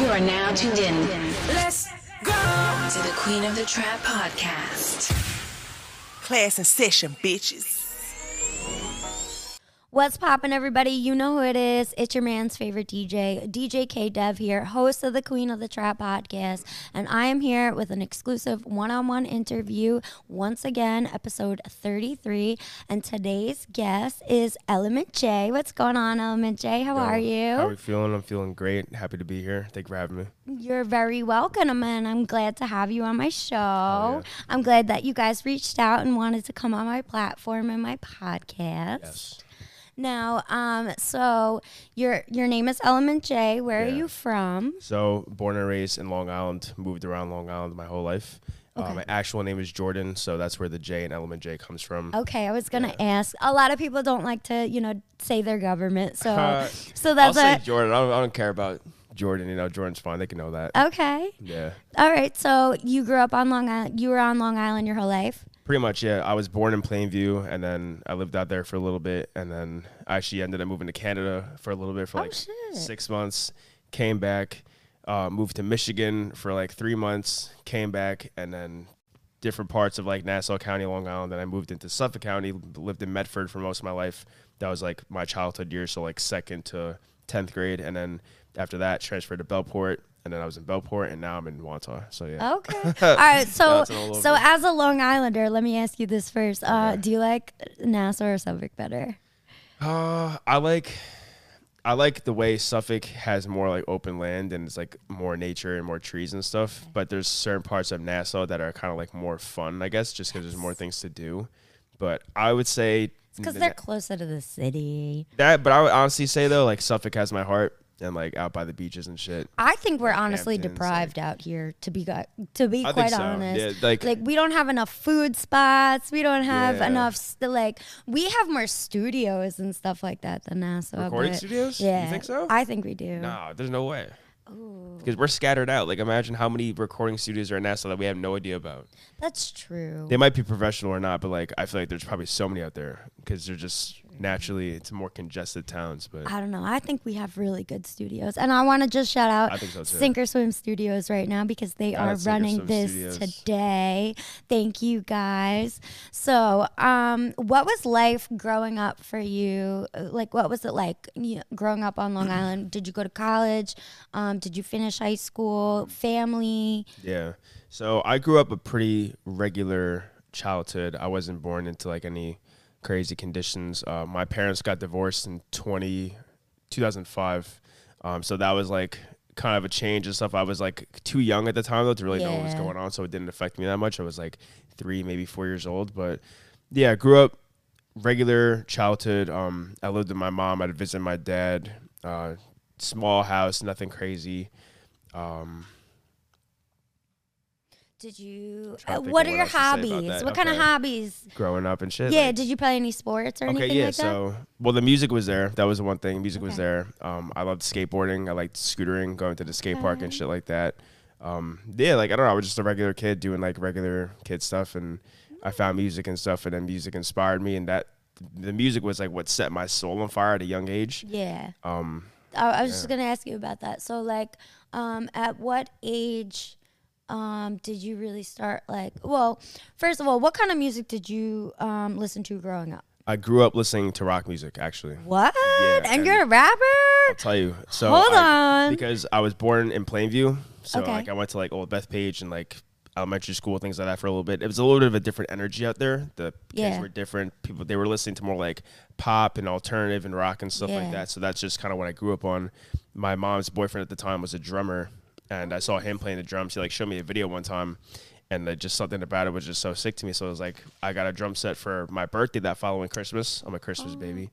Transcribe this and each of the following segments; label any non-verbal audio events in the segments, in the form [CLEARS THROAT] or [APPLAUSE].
You are now tuned in Let's go. to the Queen of the Trap podcast. Class in session, bitches. What's poppin', everybody? You know who it is. It's your man's favorite DJ, DJ K Dev here, host of the Queen of the Trap podcast. And I am here with an exclusive one on one interview, once again, episode 33. And today's guest is Element J. What's going on, Element J? How are you? How are we feeling? I'm feeling great. Happy to be here. Thank you for having me. You're very welcome, and I'm glad to have you on my show. Oh, yeah. I'm glad that you guys reached out and wanted to come on my platform and my podcast. Yes. Now, um, so your your name is Element J. Where are you from? So, born and raised in Long Island, moved around Long Island my whole life. Uh, Okay. my actual name is Jordan, so that's where the J and Element J comes from. Okay, I was gonna ask. A lot of people don't like to, you know, say their government, so [LAUGHS] Uh, so I'll that's say Jordan. I don't, I don't care about Jordan. You know, Jordan's fine. They can know that. okay. Yeah. All right. So you grew up on Long Island. You were on Long Island your whole life. Pretty much, yeah. I was born in Plainview, and then I lived out there for a little bit, and then I actually ended up moving to Canada for a little bit for Oh, like shit. six months. Came back, uh, moved to Michigan for like three months. Came back, and then different parts of like Nassau County, Long Island. Then I moved into Suffolk County. Lived in Medford for most of my life. That was like my childhood years, so like second to tenth grade, and then after that transferred to Bellport, and then I was in Bellport, and now I'm in Wantagh. So yeah. Okay. [LAUGHS] All right. So so over. as a Long Islander, let me ask you this first. Uh, Okay. Do you like Nassau or Suffolk better? Uh, I like, I like the way Suffolk has more like open land and it's like more nature and more trees and stuff. But there's certain parts of Nassau that are kind of like more fun, I guess, just because there's more things to do. But I would say Because they're closer to the city. that. But I would honestly say though, like Suffolk has my heart and like out by the beaches and shit. I think we're honestly Hamptons, deprived out here. To be to be I quite so. honest, Yeah, like- we don't have enough food spots. We don't have Yeah. enough st- like we have more studios and stuff like that than Nassau. Recording studios? You Yeah, think so? I think we do. No, there's no way. Because we're scattered out. Like imagine how many recording studios are in Nassau that we have no idea about. That's true. They might be professional or not, but like I feel like there's probably so many out there because they're just naturally it's more congested towns. But I don't know. I think we have really good studios, and I want to just shout out so, too. Sink or Swim Studios right now because they Shout are running this Studios. today. Thank you guys. So, um, what was life growing up for you? Like, what was it like you know, growing up on Long [CLEARS THROAT] Island? Did you go to college? Um, did you finish high school? Family? yeah, so I grew up a pretty regular childhood. I wasn't born into like any crazy conditions. Uh, my parents got divorced in 20, 2005, um, so that was like kind of a change and stuff. I was like too young at the time though to really know what was going on, so it didn't affect me that much. I was like three, maybe four years old, but yeah, I grew up regular childhood. Um, I lived with my mom. I'd visit my dad. Uh, small house, nothing crazy. Um, Did you? Uh, what are your else to say about hobbies? that. What kind of hobbies? growing up and shit. Yeah. like- Did you play any sports or okay, anything yeah. like that? so, well, the music was there. That was the one thing. Music was there. Um, I loved skateboarding. I liked scootering, going to the skate park and shit like that. Um, yeah, like I don't know. I was just a regular kid doing like regular kid stuff, and I found music and stuff, and then music inspired me, and that the music was like what set my soul on fire at a young age. Yeah. Um, I, I was just gonna ask you about that. So, like, um, at what age um, did you really start? Like, well, first of all, what kind of music did you um, listen to growing up? I grew up listening to rock music actually. What? Yeah, and, and- you're a rapper? I'll tell you. So Hold I- on. because I was born in Plainview, so Okay. like I went to like Old Bethpage and like elementary school things like that for a little bit. It was a little bit of a different energy out there. The Yeah. kids were different. People they were listening to more like pop and alternative and rock and stuff Yeah. like that. So that's just kind of what I grew up on. My mom's boyfriend at the time was a drummer, and I saw him playing the drums. He like showed me a video one time. And just something about it was just so sick to me. So I was like, I got a drum set for my birthday that following Christmas. I'm a Christmas oh. baby.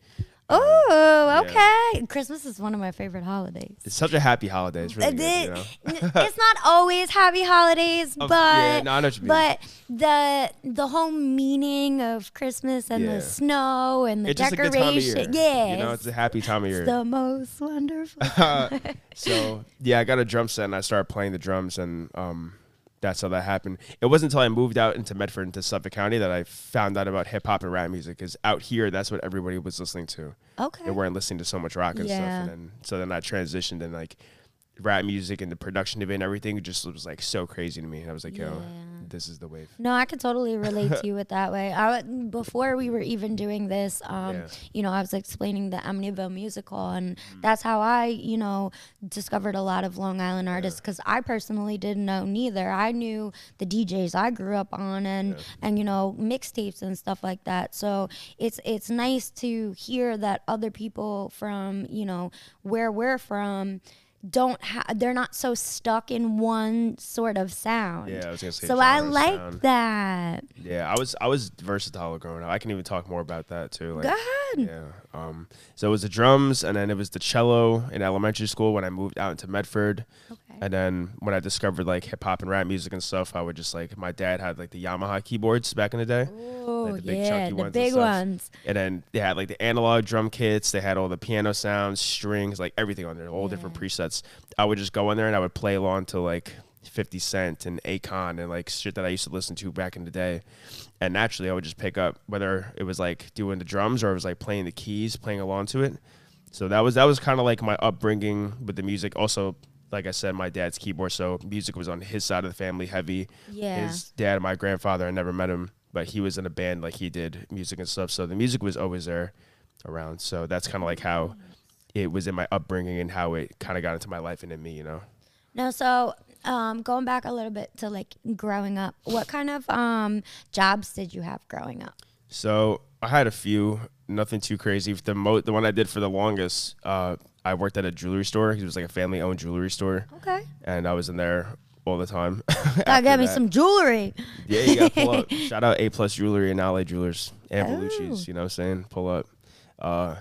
Oh, yeah. okay. Christmas is one of my favorite holidays. It's such a happy holiday. It's really It- good, you know? [LAUGHS] it's not always happy holidays, but yeah, no, I know what you mean. but the the whole meaning of Christmas and Yeah. the snow and the it's just a good decoration, time of year. yeah, you know, it's a happy time of it's year. the most wonderful. [LAUGHS] so yeah, I got a drum set and I started playing the drums, and um, that's how that happened. It wasn't until I moved out into Medford, into Suffolk County, that I found out about hip hop and rap music. Because out here, that's what everybody was listening to. okay, They weren't listening to so much rock and Yeah. stuff. And then so then I transitioned and like rap music and the production of it and everything just was like so crazy to me. And I was like, yo, Yeah. this is the wave. No, I could totally relate to you with that way. I w- [LAUGHS] before we were even doing this, um, Yeah. you know, I was explaining the Amityville musical, and Mm-hmm. that's how I, you know, discovered a lot of Long Island artists because I personally didn't know neither. I knew the DJs I grew up on, and and you know, mixtapes and stuff like that. So it's it's nice to hear that other people from you know where we're from don't have they're not so stuck in one sort of sound. Yeah, I was gonna say So I like sound. that. Yeah, I was I was versatile growing up. I can even talk more about that too. Like, Go ahead. Yeah. Um. So it was the drums, and then it was the cello in elementary school when I moved out into Medford. Okay. And then when I discovered like hip hop and rap music and stuff, I would just like my dad had like the Yamaha keyboards back in the day. Oh like the big yeah, chunky the ones and big stuff. ones. And then they had like the analog drum kits. They had all the piano sounds, strings, like everything on there, all different presets. I would just go in there and I would play along to like 50 Cent and Akon and like shit that I used to listen to back in the day. And naturally, I would just pick up whether it was like doing the drums or it was like playing the keys, playing along to it. So that was that was kind of like my upbringing with the music. Also, like I said, my dad's keyboard, so music was on his side of the family heavy. Yeah. His dad, my grandfather, I never met him, but he was in a band like he did music and stuff. So the music was always there around. So that's kind of like how it was in my upbringing and how it kind of got into my life and in me, you know. No, so um, going back a little bit to like growing up, what kind of um, jobs did you have growing up? So I had a few, nothing too crazy. The mo- the one I did for the longest, uh, I worked at a jewelry store. It was like a family owned jewelry store, Okay. and I was in there all the time. [LAUGHS] I get me that. some jewelry. Yeah, you gotta pull up. [LAUGHS] Shout out A Plus Jewelry and LA Jewelers and Oh. You know what I'm saying? Pull up. Uh,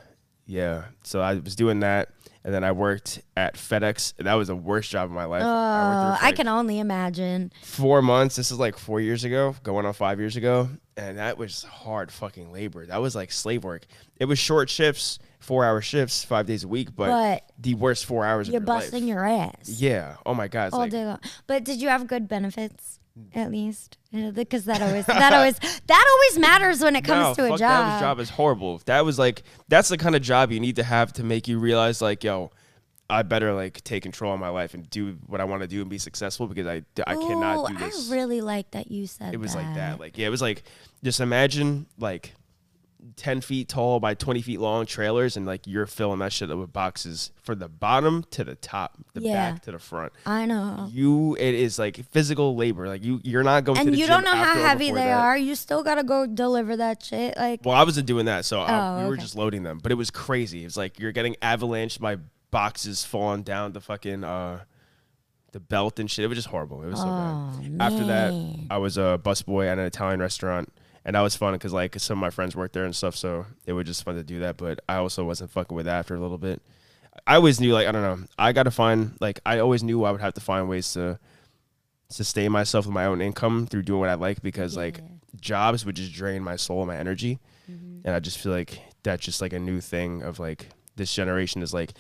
yeah. So I was doing that, and then I worked at FedEx. That was the worst job of my life. I, Uh, for I can only imagine. four months. This is like four years ago, going on five years ago, and that was hard fucking labor. That was like slave work. It was short shifts, four hour shifts, five days a week, but, But the worst four hours You're of your busting life. your ass Yeah. Oh my god. All like, day long. But did you have good benefits? At least, because that always [LAUGHS] that always that always matters when it comes no, to a job. That job is horrible. That was like that's the kind of job you need to have to make you realize like, yo, I better like take control of my life and do what I want to do and be successful because I I cannot do Ooh, this. I really like that you said it was that. like that. Like yeah, it was like just imagine like. 10 feet tall by 20 feet long trailers and like you're filling that shit up with boxes from the bottom to the top the Yeah. back to the front I know. you it is like physical labor like you you're not going to And the you don't know how heavy they that. are. You still gotta go deliver that shit. Like, Well, I wasn't doing that, so uh, Oh, we were just loading them. But it was crazy. It was like you're getting avalanched by boxes falling down the fucking uh, the belt and shit. It was just horrible. It was so bad. After that, I was a busboy at an Italian restaurant, and that was fun because like some of my friends worked there and stuff. So it was just fun to do that. But I also wasn't fucking with that after a little bit. I always knew like I don't know. I got to find like I always knew I would have to find ways to sustain myself with my own income through doing what I like because like jobs would just drain my soul and my energy. Mm-hmm. And I just feel like that's just like a new thing of like this generation is like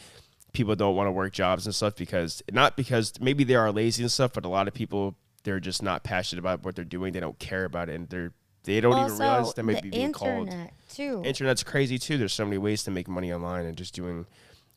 people don't want to work jobs and stuff because not because maybe they are lazy and stuff, but a lot of people they're just not passionate about what they're doing. They don't care about it and they're they don't even also realize they might be being called. too. Internet's crazy too. There's so many ways to make money online and just doing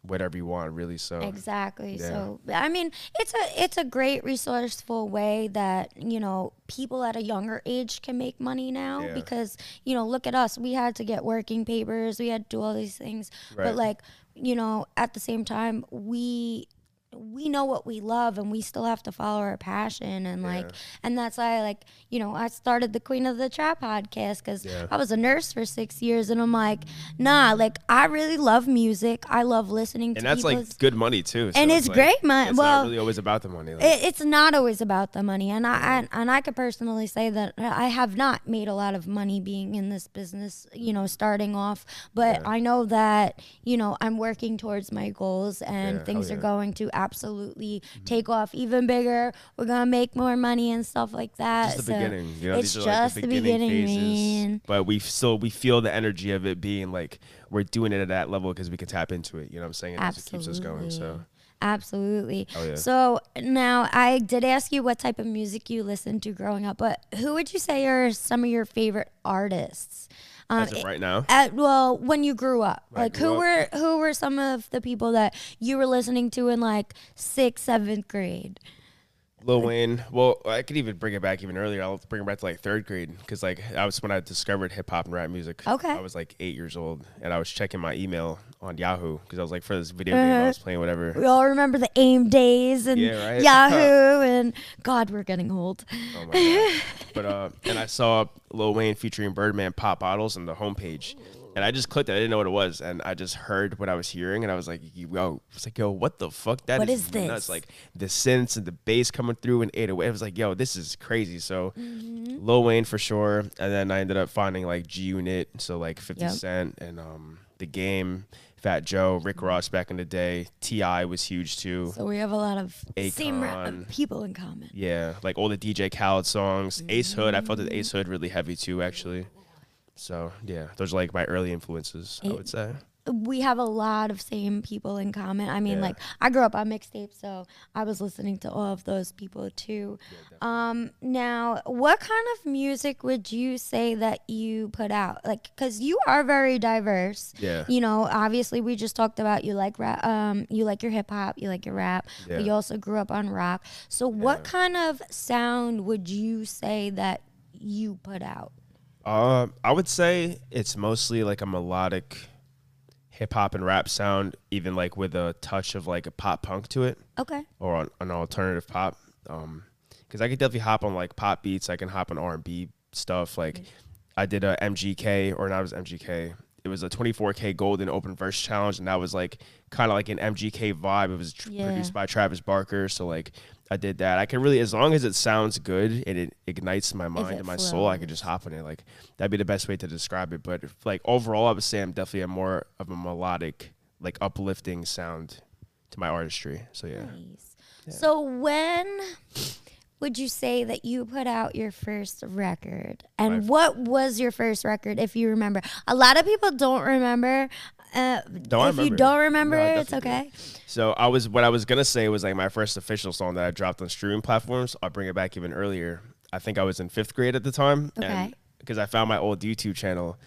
whatever you want really. So Exactly. Yeah. So I mean, it's a it's a great resourceful way that you know people at a younger age can make money now Yeah. because you know look at us. We had to get working papers. We had to do all these things, Right. but like you know at the same time we we know what we love and we still have to follow our passion and like and that's why like you know i started the queen of the trap podcast because Yeah. i was a nurse for six years and i'm like nah like i really love music i love listening to and that's like good money too. So And it's like, great mon- It's well, not really always about the money. Like, it, it's not always about the money and I, and and I could personally say that I have not made a lot of money being in this business you know starting off but I know that you know I'm working towards my goals and Yeah, things are yeah. Going to absolutely mm-hmm. take off even bigger we're gonna make more money and stuff like that just the So beginning. You know, it's these are like just the the beginning, beginning phases. But we still we feel the energy of it being like we're doing it at that level because we can tap into it. You know what I'm saying? And it keeps us going. So Absolutely. Hell oh, yeah. So now I did ask you what type of music you listened to growing up, but who would you say are some of your favorite artists? Um, As of right now. At well, when you grew up, I like grew who up. were who were some of the people that you were listening to in like sixth, seventh grade? Lil Wayne. Well, I could even bring it back even earlier. I'll bring it back to like third grade because like that was when I discovered hip hop and rap music. Okay. I was like eight years old and I was checking my email on Yahoo because I was like for this video game I was playing whatever. We all remember the AIM days and Yeah, right? Yahoo [LAUGHS] and God, we're getting old. Oh my god! [LAUGHS] But uh, and I saw Lil Wayne featuring Birdman pop bottles on the homepage, and I just clicked it. I didn't know what it was, and I just heard what I was hearing, and I was like, "Yo!" I was like, "Yo, what the fuck? That What is is this? Nuts. Like the synths and the bass coming through and 808. I was like, "Yo, this is crazy." So Mm-hmm. Lil Wayne for sure, and then I ended up finding like G Unit, so like 50 Yep. Cent and um the game. Fat Joe, Rick Ross back in the day. T.I. was huge too. So we have a lot of same ra- people in common. Yeah, like all the DJ Khaled songs. Ace Hood, I felt that Ace Hood really heavy too, actually. So yeah, those are like my early influences, I would say. we have a lot of same people in common. I mean, Yeah. like I grew up on mixtapes, so I was listening to all of those people too. um, now, what kind of music would you say that you put out? Like, because you are very diverse. Yeah. You know, obviously, we just talked about you like rap. Um, you like your hip hop, you like your rap, Yeah. but you also grew up on rock. So, what kind of sound would you say that you put out? Uh, I would say it's mostly like a melodic hip hop and rap sound, even like with a touch of like a pop punk to it, Okay. or an, an alternative pop. Um, because I could definitely hop on like pop beats. I can hop on R and B stuff. Like I did a MGK, or not it was MGK. It was a 24kGoldn Open Verse Challenge, and that was like kind of like an MGK vibe. It was tr- Yeah. produced by Travis Barker, so like I did that. I can really, as long as it sounds good and it ignites my mind and my soul, I could just hop on it. Like that'd be the best way to describe it. But if, like overall, I would say I'm definitely a more of a melodic, like uplifting sound to my artistry. So yeah. Nice. So when would you say that you put out your first record? And My- what was your first record, if you remember? A lot of people don't remember. Uh, No, if you don't remember No, it's okay. So I was what I was gonna say was like my first official song that I dropped on streaming platforms. I'll bring it back even earlier. I think I was in fifth grade at the time, Okay. because I found my old YouTube channel,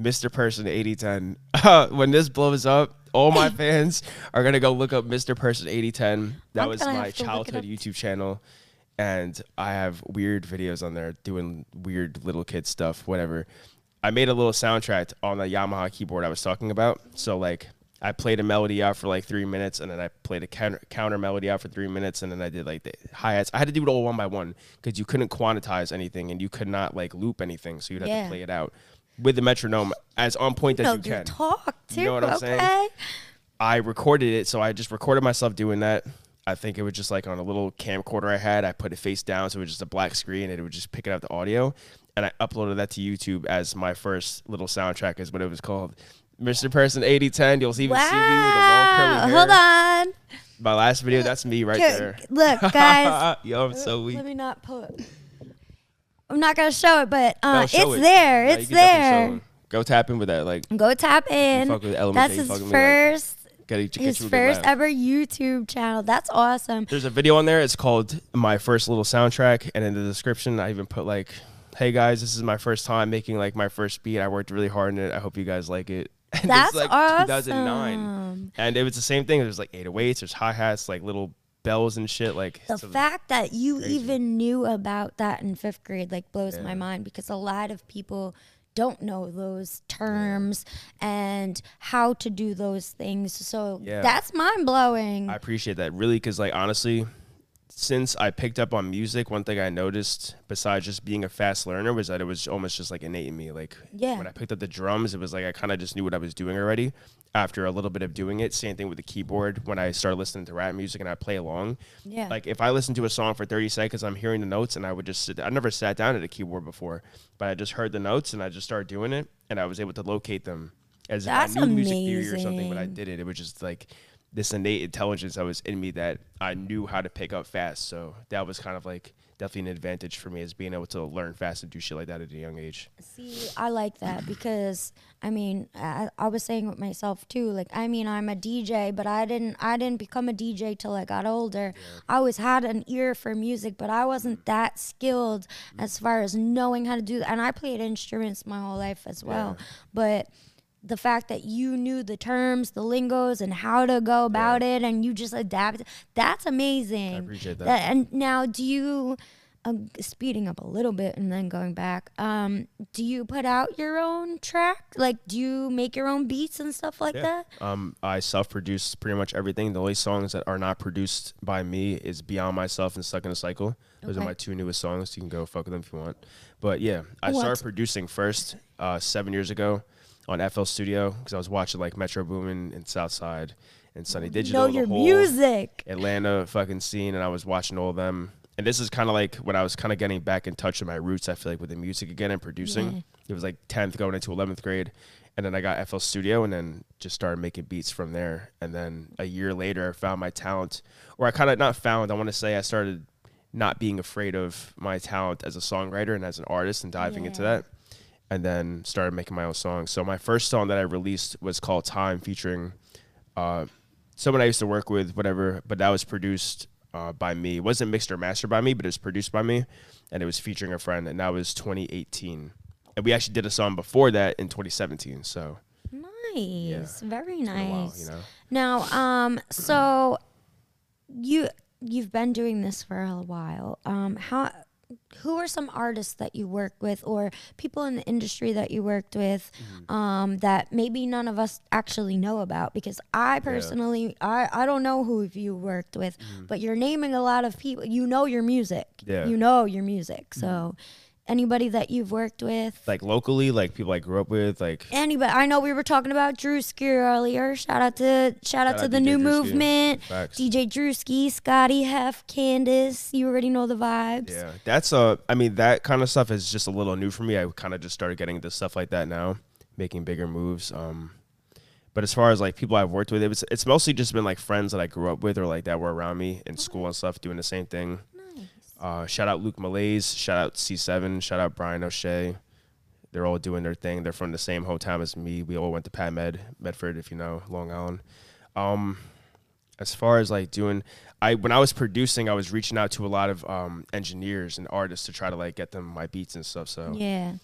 Mr. Person eighty ten. [LAUGHS] when this blows up, all my [COUGHS] fans are gonna go look up Mr. Person eighty ten. That I'm was my have to look it childhood. YouTube channel, and I have weird videos on there doing weird little kid stuff, whatever. I made a little soundtrack on the Yamaha keyboard I was talking about. So like I played a melody out for like three minutes, and then I played a counter, counter melody out for three minutes, and then I did like the hi hats. I had to do it all one by one because you couldn't quantize anything, and you could not like loop anything, so you'd have Yeah. to play it out with the metronome as on point as you you can. talk too. You know what I'm okay. saying? I recorded it, so I just recorded myself doing that. I think it was just like on a little camcorder I had. I put it face down, so it was just a black screen, and it would just pick it up the audio. And I uploaded that to YouTube as my first little soundtrack, is what it was called. Mr. Person 8010. You'll even see me with the long Wow. curly hair. Hold on. My last video, that's me right Ca- there. Look, [LAUGHS] guys. Yo, I'm so weak. Let me not put. I'm not gonna show it, but uh, No, it's it. there. Yeah, it's can show there. Go tap in with that. Like, Go tap in. fuck with Element That's his me, like, first get his a first ever YouTube channel. That's awesome. There's a video on there. It's called My First Little Soundtrack, and in the description, I even put like, "Hey guys, this is my first time making like my first beat. I worked really hard in it. I hope you guys like it." [LAUGHS] And That's it's like awesome. 2009, and it was the same thing. Oh there's like 808s, there's hi hats, like little bells and shit. Like The fact that you crazy. even knew about that in fifth grade like blows my mind because a lot of people don't know those terms and how to do those things. So Yeah. that's mind blowing. I appreciate that really because like honestly, since I picked up on music, one thing I noticed besides just being a fast learner was that it was almost just like innate in me. Like Yeah. when I picked up the drums, it was like I kind of just knew what I was doing already after a little bit of doing it. Same thing with the keyboard when I started listening to rap music and I play along. Yeah. Like if I listen to a song for 30 seconds, I'm hearing the notes and I would just sit I never sat down at a keyboard before, but I just heard the notes and I just started doing it and I was able to locate them as That's if I knew music theory or something, but I did it. It was just like this innate intelligence that was in me that I knew how to pick up fast. So that was kind of like definitely an advantage for me is being able to learn fast and do shit like that at a young age. See, I like that because I mean, I, I was saying with myself too. Like, I mean, I'm a DJ, but I didn't, I didn't become a DJ till I got older. I always had an ear for music, but I wasn't mm-hmm. that skilled mm-hmm. as far as knowing how to do. That. And I played instruments my whole life as well, but. The fact that you knew the terms, the lingos, and how to go about it, and you just adapted, that's amazing. I appreciate that. And now, do you, um, speeding up a little bit and then going back, um, do you put out your own track? Like, do you make your own beats and stuff like that? Um, I self-produce pretty much everything. The only songs that are not produced by me is "Beyond Myself" and "Stuck in a Cycle." Those are my two newest songs. You can go fuck with them if you want. But yeah, I What? started producing first uh, seven years ago on FL Studio because I was watching like Metro Boomin and Southside and Sunny Digital. know your music. Atlanta fucking scene, and I was watching all of them. And this is kind of like when I was kind of getting back in touch with my roots. I feel like with the music again and producing. Yeah. It was like tenth going into eleventh grade, and then I got FL Studio, and then just started making beats from there. And then a year later, I found my talent, or I kind of not found. I want to say I started not being afraid of my talent as a songwriter and as an artist, and diving into that. And then started making my own songs. So my first song that I released was called "Time," featuring uh, someone I used to work with, whatever, but that was produced uh, by me. It wasn't mixed or mastered by me, but it was produced by me, and it was featuring a friend, and that was 2018. And we actually did a song before that in 2017. So Nice, very been a while, nice. you know. Now, um, so you you've been doing this for a while. Um, how who are some artists that you work with, or people in the industry that you worked with, Mm-hmm. um, that maybe none of us actually know about? Because I personally, I I don't know who you worked with, but you're naming a lot of people. You know your music. Mm-hmm. Yeah. Mm-hmm. You know your music. So. Anybody that you've worked with, like locally, like people I grew up with, like anybody. I know we were talking about Drewski earlier. Shout out to shout, out Shout to out the DJ new Drewski. movement. Facts. DJ Drewski, Scotty Hef, Candace. You already know the vibes. Yeah, that's uh I mean that kind of stuff is just a little new for me. I kind of just started getting into stuff like that now, making bigger moves. Um, but as far as like people I've worked with, it was, it's mostly just been like friends that I grew up with or like that were around me in school and stuff, doing the same thing. Uh, shout out Luke Malays, shout out C7, shout out Brian O'Shea. They're all doing their thing. They're from the same hometown as me. We all went to Pat Med, Medford, if you know, Long Island. Um, as far as like doing i when i was producing i was reaching out to a lot of um, engineers and artists to try to like get them my beats and stuff so Yeah.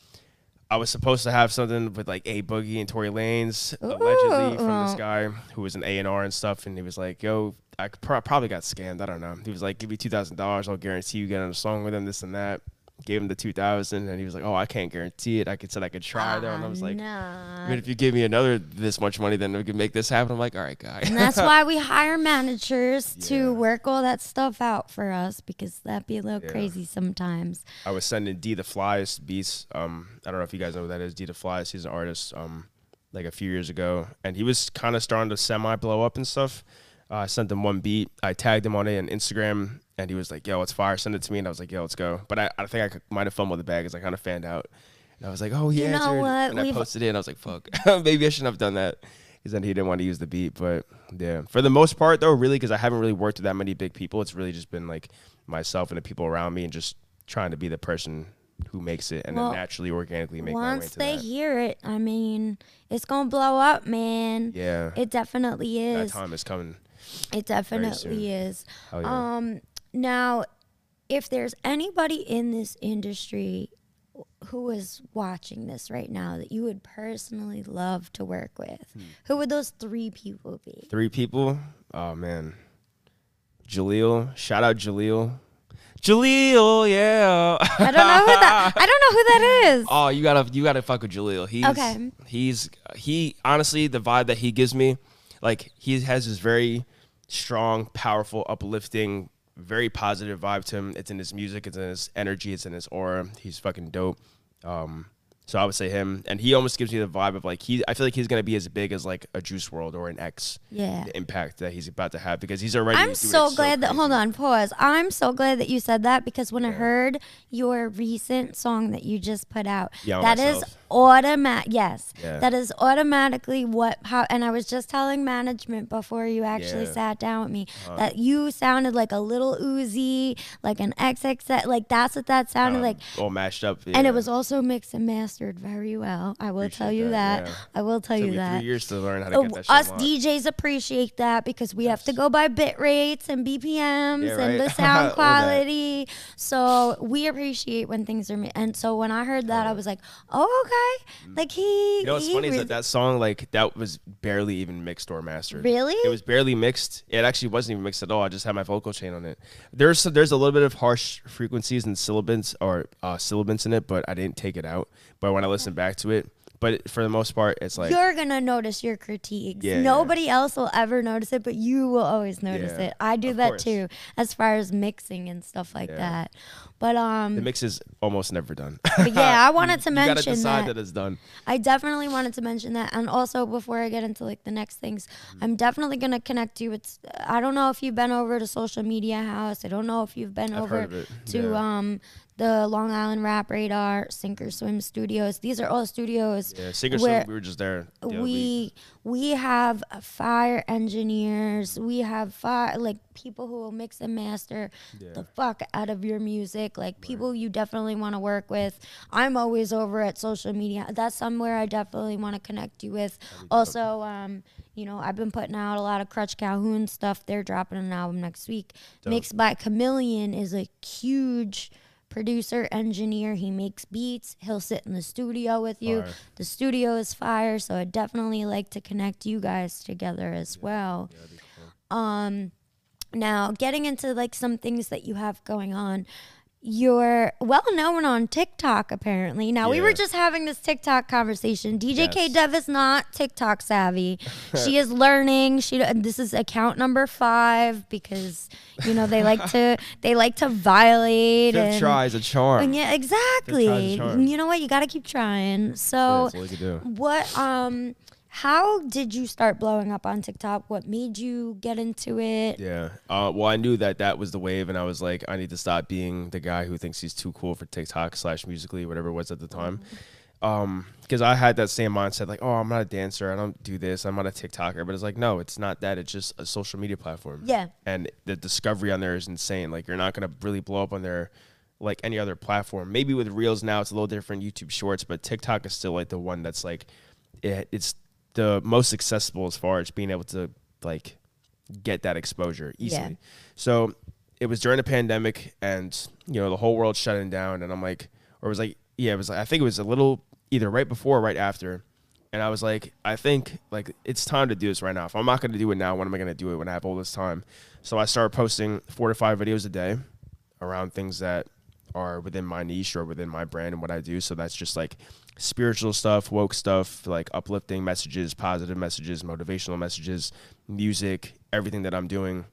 I was supposed to have something with like A Boogie and Tory Lanez allegedly from this oh. guy who was an a&r and stuff and he was like yo i pro- probably got scammed i don't know. He was like give me $2000 i'll guarantee you get on a song with him this and that gave him the 2000 and he was like oh i can't guarantee it i could said i could try though and i was like nah. but if you give me another this much money then we can make this happen i'm like all right guy And that's why we [LAUGHS] hire managers Yeah. to work all that stuff out for us because that'd be a little Yeah. crazy sometimes. I was sending D the Flies beats. Um, I don't know if you guys know who that is. D the Flies. He's an artist. Um, like a few years ago, and he was kind of starting to semi blow up and stuff. Uh, I sent him one beat. I tagged him on it on Instagram, and he was like, "Yo, it's fire. Send it to me." And I was like, "Yo, let's go." But I, I think I might have fumbled the bag because I kind of fanned out. And I was like, "Oh You yeah," know what? and I We've- posted it, and I was like, "Fuck, [LAUGHS] maybe I shouldn't have done that." Because then he didn't want to use the beat. But yeah, for the most part, though, really, because I haven't really worked with that many big people, it's really just been like myself and the people around me, and just trying to be the person who makes it, and Well, then naturally, organically make my way Once they that. hear it, I mean, it's gonna blow up, man. yeah, It definitely that is. time is coming. It definitely is. Hell yeah. Um, now, if there's anybody in this industry who is watching this right now that you would personally love to work with, Hmm. who would those three people be? Three people. Oh man, Jaleel. Shout out Jaleel. Jaleel, yeah. I don't know who that. I don't know who that [LAUGHS] is. Oh, you gotta you gotta fuck with Jaleel. He's Okay. he's he honestly the vibe that he gives me, like he has this very strong, powerful, uplifting, very positive vibe to him. It's in his music, it's in his energy, it's in his aura. He's fucking dope. Um, So I would say him, and he almost gives me the vibe of like he. I feel like he's gonna be as big as like a Juice WRLD or an X. Yeah. Impact that he's about to have because he's already. I'm so glad that hold on, pause. I'm so glad that you said that because when I heard your recent song that you just put out, Yeah, that is myself. automatic. Yes, Yeah. that is automatically what how. And I was just telling management before you actually Yeah. Uh-huh. sat down with me that you sounded like a Lil Uzi, like an XXX. Like that's what that sounded Um, like. all mashed up. And it was also mixed and mastered very well. I will tell you that, that. yeah. I will tell Took you that. three years to learn how to Oh, get that us. DJs appreciate that because we have to go by bit rates and BPMs Yeah, and the [LAUGHS] sound quality. So we appreciate when things are. mi- And so when I heard that, I was like, "Oh, okay." Like he. Mm. You know what's he funny is that that song like that was barely even mixed or mastered. Really? It was barely mixed. It actually wasn't even mixed at all. I just had my vocal chain on it. There's there's a little bit of harsh frequencies and sibilants or uh, sibilants in it, but I didn't take it out. But when I listen back to it, but for the most part, it's like You're gonna notice your critiques. Yeah, yeah. Nobody else will ever notice it, but you will always notice Yeah, it. I do that course. too, as far as mixing and stuff like Yeah. that. But um, the mix is almost never done. yeah, I [LAUGHS] wanted to you gotta mention decide that. that it's done. I definitely wanted to mention that, and also before I get into like the next things, Mm-hmm. I'm definitely gonna connect you. It's I don't know if you've been over to Social Media House. I don't know if you've been I've over heard of it, to yeah. um the Long Island Rap Radar, Sink or Swim Studios. These are all studios Yeah, where Swim, we were just there. the we we have fire engineers. We have fire like people who will mix and master the fuck out of your music. Like people you definitely want to work with. I'm always over at social media. That's somewhere I definitely want to connect you with. Also, um, you know, I've been putting out a lot of Crutch Calhoun stuff. They're dropping an album next week. Mixed by Chameleon is a huge producer engineer he makes beats. He'll sit in the studio with you. Fire. the studio is fire so i definitely like to connect you guys together as well. Um now getting into like some things that you have going on you're well known on TikTok apparently. Now we were just having this TikTok conversation. DJ K Dev is not TikTok savvy. [LAUGHS] she is learning. She this is account number 5 because you know they like to [LAUGHS] they like to violate Fifth and try is a charm. yeah, exactly. charm. You know what? You got to keep trying. Yeah, So, that's all we do. what um how did you start blowing up on TikTok? What made you get into it? Yeah. Uh, well, I knew that that was the wave, and I was like, I need to stop being the guy who thinks he's too cool for TikTok slash musically, whatever it was at the time. Um, because I had that same mindset, like, oh, I'm not a dancer, I don't do this, I'm not a TikToker. But it's like, no, it's not that. It's just a social media platform. Yeah. And the discovery on there is insane. Like, you're not gonna really blow up on there like any other platform. Maybe with Reels now, it's a little different. YouTube Shorts, but TikTok is still like the one that's like, it, it's the most accessible as far as being able to like get that exposure easily. Yeah. So it was during the pandemic and you know the whole world shutting down and I'm like or it was like yeah it was like I think it was a little either right before or right after and I was like I think like it's time to do this right now. If I'm not going to do it now, when am I going to do it when I have all this time? So I started posting 4 to 5 videos a day around things that are within my niche or within my brand and what I do. So that's just like spiritual stuff, woke stuff, like uplifting messages, positive messages, motivational messages, music, everything that I'm doing.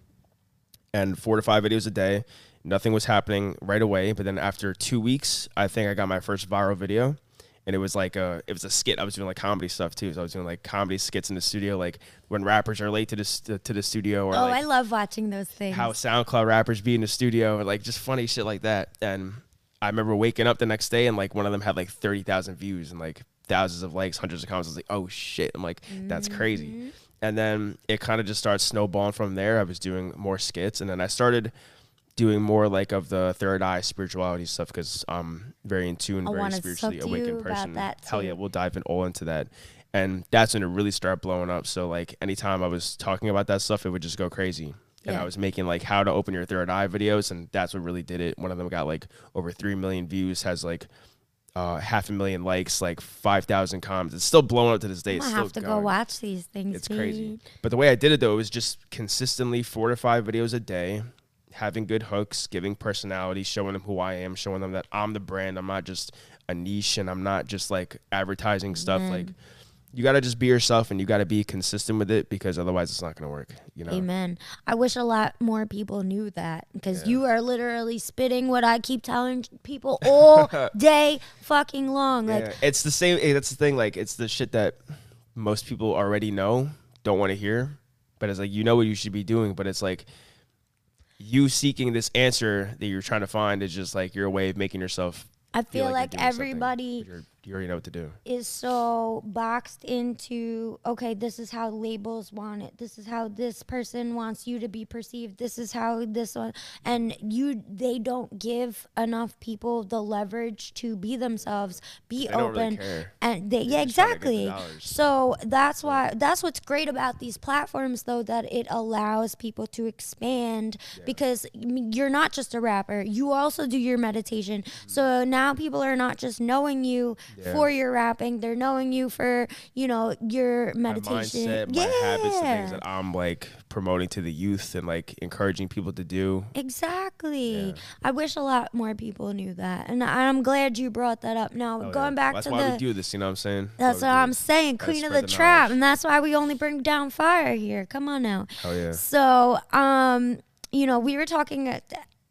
And four to five videos a day. Nothing was happening right away. But then after two weeks, I think I got my first viral video. And it was like a it was a skit. I was doing like comedy stuff too. So I was doing like comedy skits in the studio, like when rappers are late to the to the studio, or Oh, like I love watching those things. how SoundCloud rappers be in the studio, or like just funny shit like that. And I remember waking up the next day and like one of them had like thirty thousand views and like thousands of likes, hundreds of comments. I was like, oh shit! I'm like, that's crazy. Mm-hmm. And then it kind of just started snowballing from there. I was doing more skits, and then I started doing more like of the third eye spirituality stuff because I'm very in tune, I very spiritually talk to you awakened about person. that Hell yeah, we'll dive in all into that. And that's when it really started blowing up. So like anytime I was talking about that stuff, it would just go crazy. And Yeah. I was making like how to open your third eye videos, and that's what really did it. One of them got like over three million views, has like uh, half a million likes, like five thousand comments. It's still blowing up to this day. I have to go watch these things. It's crazy. But the way I did it though, it was just consistently four to five videos a day, having good hooks, giving personality, showing them who I am, showing them that I'm the brand. I'm not just a niche and I'm not just like advertising stuff. Like you got to just be yourself and you got to be consistent with it because otherwise it's not going to work. You know. Amen. I wish a lot more people knew that because you are literally spitting what I keep telling people all [LAUGHS] day fucking long. Like, yeah. It's the same. eh, That's the thing. Like it's the shit that most people already know, don't want to hear, but it's like you know what you should be doing, but it's like you seeking this answer that you're trying to find is just like your way of making yourself. I feel you're like everybody but you're- you already know what to do. is so boxed into okay this is how labels want it. This is how this person wants you to be perceived. This is how this one and you they don't give enough people the leverage to be themselves be They really open care. and they, They're yeah just trying to get the exactly. so that's why that's what's great about these platforms though that it allows people to expand because you're not just a rapper. You also do your meditation. Mm-hmm. So now people are not just knowing you Yeah. for your rapping they're knowing you for you know your My meditation mindset, my yeah habits, the things that I'm like promoting to the youth and like encouraging people to do. exactly Yeah. i wish a lot more people knew that and i'm glad you brought that up now Oh, going back That's to why the we do this. You know what I'm saying? That's why what I'm saying. Queen of the the trap. knowledge. And that's why we only bring down fire here. Come on now. Oh yeah. So, um, you know, we were talking at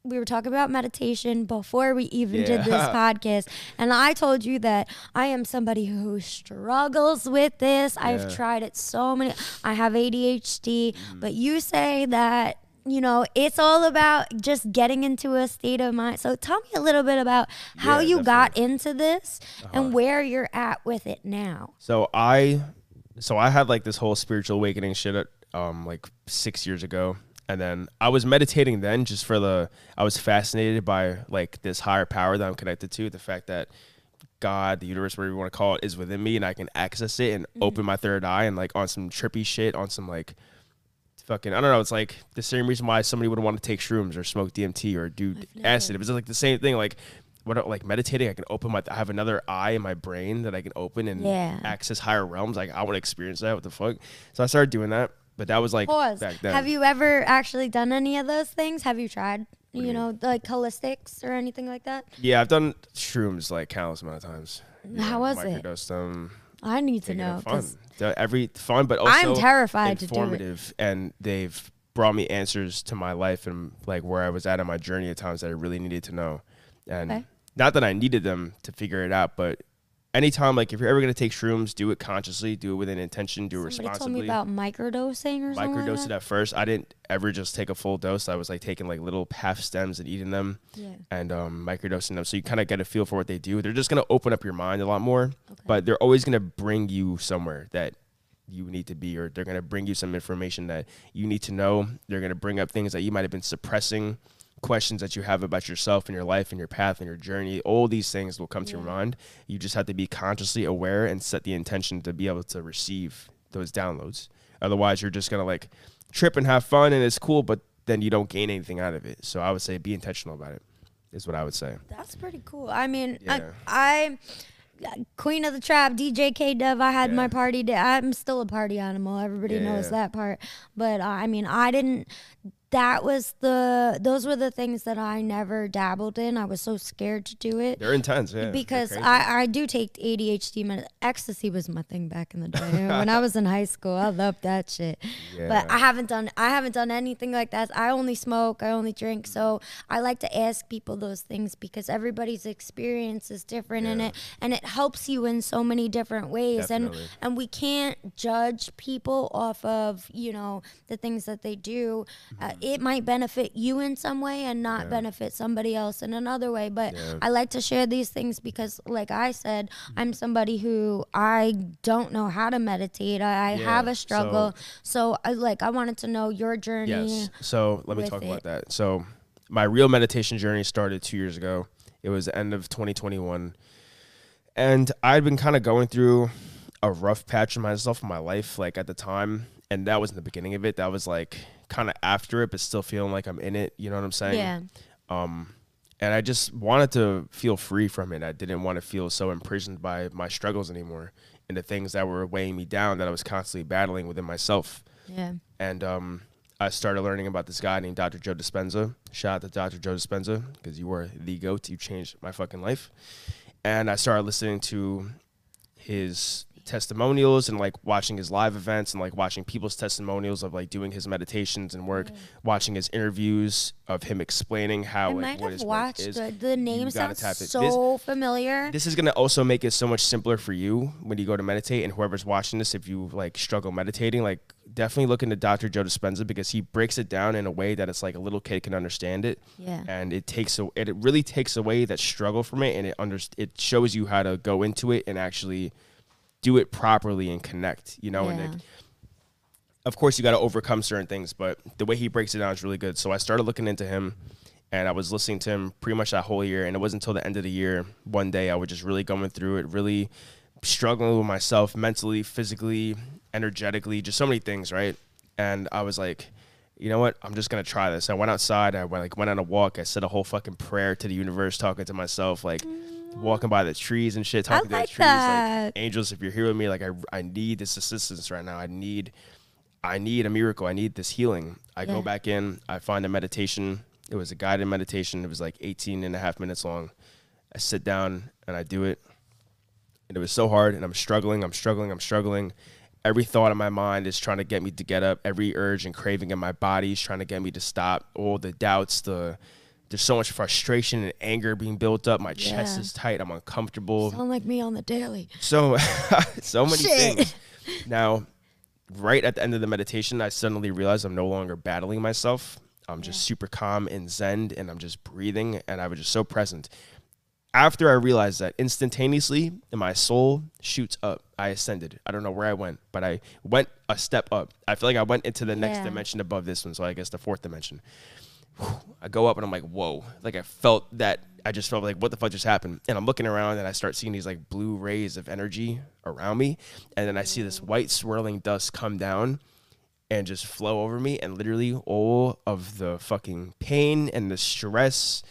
we were talking about meditation before we even did this [LAUGHS] podcast. And I told you that I am somebody who struggles with this. I've tried it so many I have ADHD, Mm-hmm. but you say that you know, it's all about just getting into a state of mind. So tell me a little bit about how Yeah, you got into this Uh-huh. and where you're at with it now. So I, so I had like this whole spiritual awakening shit at, um like six years ago, and then I was meditating then just for the I was fascinated by like this higher power that I'm connected to, the fact that God, the universe, whatever you want to call it, is within me, and I can access it and open my third eye and like on some trippy shit, on some like fucking I don't know. It's like the same reason why somebody would want to take shrooms or smoke DMT or do acid. It was like the same thing. Like what like meditating, I can open my I have another eye in my brain that I can open and Yeah. access higher realms. Like I want to experience that. What the fuck? So I started doing that. But that was like Pause. back then. Have you ever actually done any of those things? Have you tried, you, you know, like holistics or anything like that? Yeah, I've done shrooms like countless amount of times. How was it? Microdosed them. I need to know. fun. Every fun, but also I'm terrified to do it. informative, and they've brought me answers to my life and like where I was at in my journey at times that I really needed to know, and Okay. not that I needed them to figure it out, but anytime like if you're ever gonna take shrooms, do it consciously, do it with an intention, do it Somebody told responsibly. me about microdosing or something. Microdose like it that. at first. I didn't ever just take a full dose. I was like taking like little half stems and eating them Yeah. and um, microdosing them. So you kind of get a feel for what they do. They're just going to open up your mind a lot more, but they're always going to bring you somewhere that you need to be, or they're going to bring you some information that you need to know. They're going to bring up things that you might have been suppressing, questions that you have about yourself and your life and your path and your journey. All these things will come to your mind. You just have to be consciously aware and set the intention to be able to receive those downloads. Otherwise, you're just going to like trip and have fun and it's cool, but then you don't gain anything out of it. So I would say be intentional about it. Is what I would say. That's pretty cool. I mean, Yeah. I, I Queen of the Trap, DJ K Dev. I had my party. Day. I'm still a party animal. Everybody knows Yeah. that part. But uh, I mean, I didn't. That was the. Those were the things that I never dabbled in. I was so scared to do it. They're intense, yeah. Because. I, I do take ADHD med- ecstasy was my thing back in the day [LAUGHS] when I was in high school I loved that shit but I haven't done I haven't done anything like that I only smoke I only drink so I like to ask people those things because everybody's experience is different in it and it helps you in so many different ways Definitely. and and we can't judge people off of you know the things that they do uh, it might benefit you in some way and not Mm-hmm. Yeah. benefit somebody else in another way but Yeah. I like to share these things because, like I said, I'm somebody who I don't know how to meditate. I, I Yeah, have a struggle. So, I like I wanted to know your journey. Yes. So let me talk it. about that. So my real meditation journey started two years ago. It was the end of 2021, and I'd been kind of going through a rough patch of myself in my life, like at the time, and that was in the beginning of it. That was like kind of after it, but still feeling like I'm in it. You know what I'm saying? Yeah. Um, and I just wanted to feel free from it. I didn't want to feel so imprisoned by my struggles anymore and the things that were weighing me down that I was constantly battling within myself Yeah. and um, I started learning about this guy named Dr. Joe Dispenza. Shout out to Dr. Joe Dispenza because you were the goat. You changed my fucking life. And I started listening to his testimonials and like watching his live events and like watching people's testimonials of like doing his meditations and work, mm. watching his interviews of him explaining how I might what have watched the, the name You sounds it. This- so familiar. this is gonna also make it so much simpler for you when you go to meditate and whoever's watching this if you like struggle meditating like definitely look into dr joe dispenza because he breaks it down in a way that it's like a little kid can understand it Yeah. and it takes a, it, it really takes away that struggle from it and it under, it shows you how to go into it and actually do it properly and connect you know and it, of course you got to overcome certain things but the way he breaks it down is really good. So i started looking into him and i was listening to him pretty much that whole year and it wasn't until the end of the year one day i was just really going through it really struggling with myself mentally physically energetically just so many things right? And i was like you know what? I'm just gonna try this. I went outside i went like went on a walk i said a whole fucking prayer to the universe talking to myself like mm. Walking by the trees and shit talking to like the trees that. like angels if you're here with me like i, I need this assistance right now i need I need a miracle. I need this healing. I Yeah. go back in, I find a meditation. It was a guided meditation. It was like 18 and a half minutes long. I sit down and I do it. And it was so hard and I'm struggling, I'm struggling, I'm struggling. Every thought in my mind is trying to get me to get up. Every urge and craving in my body is trying to get me to stop. All the doubts, the there's so much frustration and anger being built up. My chest is tight. I'm uncomfortable Sound like me on the daily. so [LAUGHS] so many Shit. things now right at the end of the meditation i suddenly realized i'm no longer battling myself i'm just super calm and zen and i'm just breathing and i was just so present after i realized that instantaneously my soul shoots up i ascended i don't know where i went but i went a step up i feel like i went into the next Yeah. dimension above this one so i guess the fourth dimension I go up and I'm like, whoa. Like I felt that I just felt like what the fuck just happened. And I'm looking around and I start seeing these like blue rays of energy around me. And then I see this white swirling dust come down and just flow over me. And literally all of the fucking pain and the stress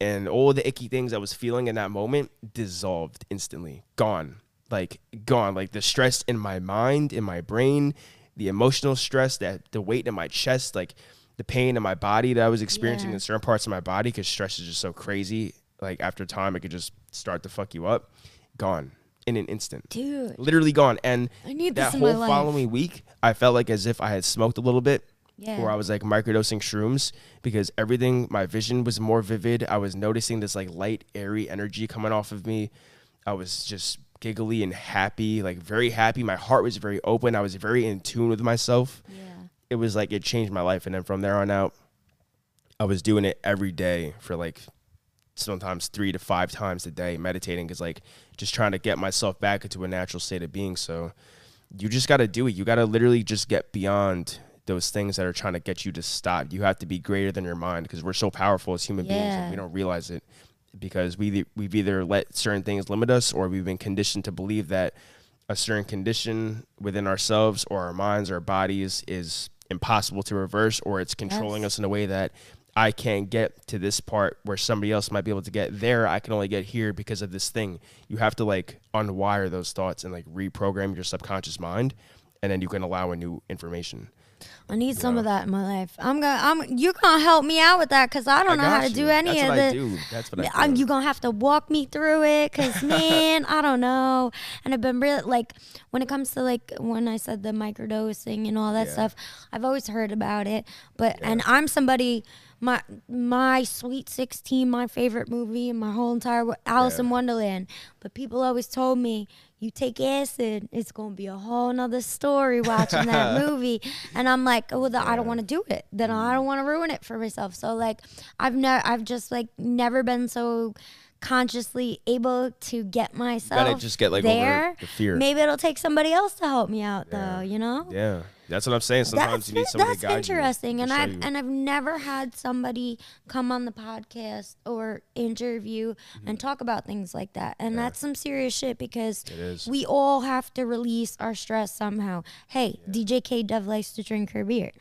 and all the icky things I was feeling in that moment dissolved instantly. Gone. Like gone. Like the stress in my mind, in my brain, the emotional stress, that the weight in my chest, like the pain in my body that I was experiencing Yeah. in certain parts of my body because stress is just so crazy. Like after time, it could just start to fuck you up. Gone in an instant. Dude. Literally gone. And I need that this whole following week, I felt like as if I had smoked a little bit. Yeah. Or I was like microdosing shrooms because everything, my vision was more vivid. I was noticing this like light, airy energy coming off of me. I was just giggly and happy, like very happy. My heart was very open. I was very in tune with myself Yeah. It was like it changed my life. And then from there on out i was doing it every day for like sometimes three to five times a day meditating is like just trying to get myself back into a natural state of being. So you just got to do it. You got to literally just get beyond those things that are trying to get you to stop. You have to be greater than your mind because we're so powerful as human beings and we don't realize it because we we've either let certain things limit us or we've been conditioned to believe that a certain condition within ourselves or our minds or our bodies is impossible to reverse or it's controlling Yes. us in a way that I can't get to this part where somebody else might be able to get there. I can only get here because of this thing. You have to like unwire those thoughts and like reprogram your subconscious mind and then you can allow a new information. I need some of that in my life. I'm gonna. I'm. you're gonna help me out with that because I don't know how to you. do any That's of. I do. That's what I I'm, do. you gonna have to walk me through it because [LAUGHS] man i don't know and i've been really like when it comes to like when i said the microdosing and all that Yeah. stuff i've always heard about it but and i'm somebody my my sweet 16 my favorite movie in my whole entire alice Yeah. in wonderland but people always told me you take acid it's gonna be a whole nother story watching that [LAUGHS] movie and i'm like oh well, i don't want to do it then i Mm. don't want to ruin it for myself so like i've never i've just like never been so consciously able to get myself Gotta just get, like, over there the fear. maybe it'll take somebody else to help me out Yeah. though you know Yeah. That's what I'm saying. Sometimes that's you need somebody that's interesting, and I've you. and I've never had somebody come on the podcast or interview Mm-hmm. and talk about things like that, and that's some serious shit because we all have to release our stress somehow. Hey, DJ K Dev likes to drink her beer.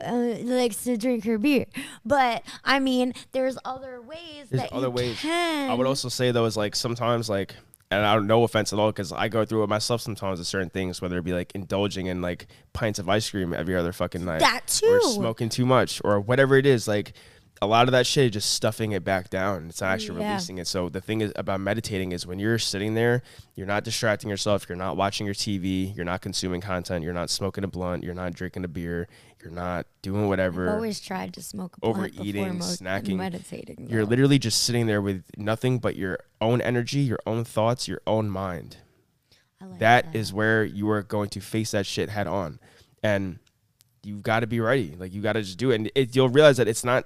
Uh, likes to drink her beer, but I mean, there's other ways There's that other ways. can. I would also say though is like sometimes like and I don't no offense at all because I go through it myself sometimes with certain things whether it be like indulging in like pints of ice cream every other fucking night That too, or smoking too much or whatever it is like a lot of that shit is just stuffing it back down. It's not actually mm, Yeah. releasing it. So the thing is about meditating is when you're sitting there, you're not distracting yourself. You're not watching your TV. You're not consuming content. You're not smoking a blunt. You're not drinking a beer. You're not doing whatever. I've always tried to smoke a blunt Overeating, before mo- snacking. meditating. You're literally just sitting there with nothing but your own energy, your own thoughts, your own mind. I like That is where you are going to face that shit head on, and you've got to be ready. Like you got to just do it, and it, you'll realize that it's not.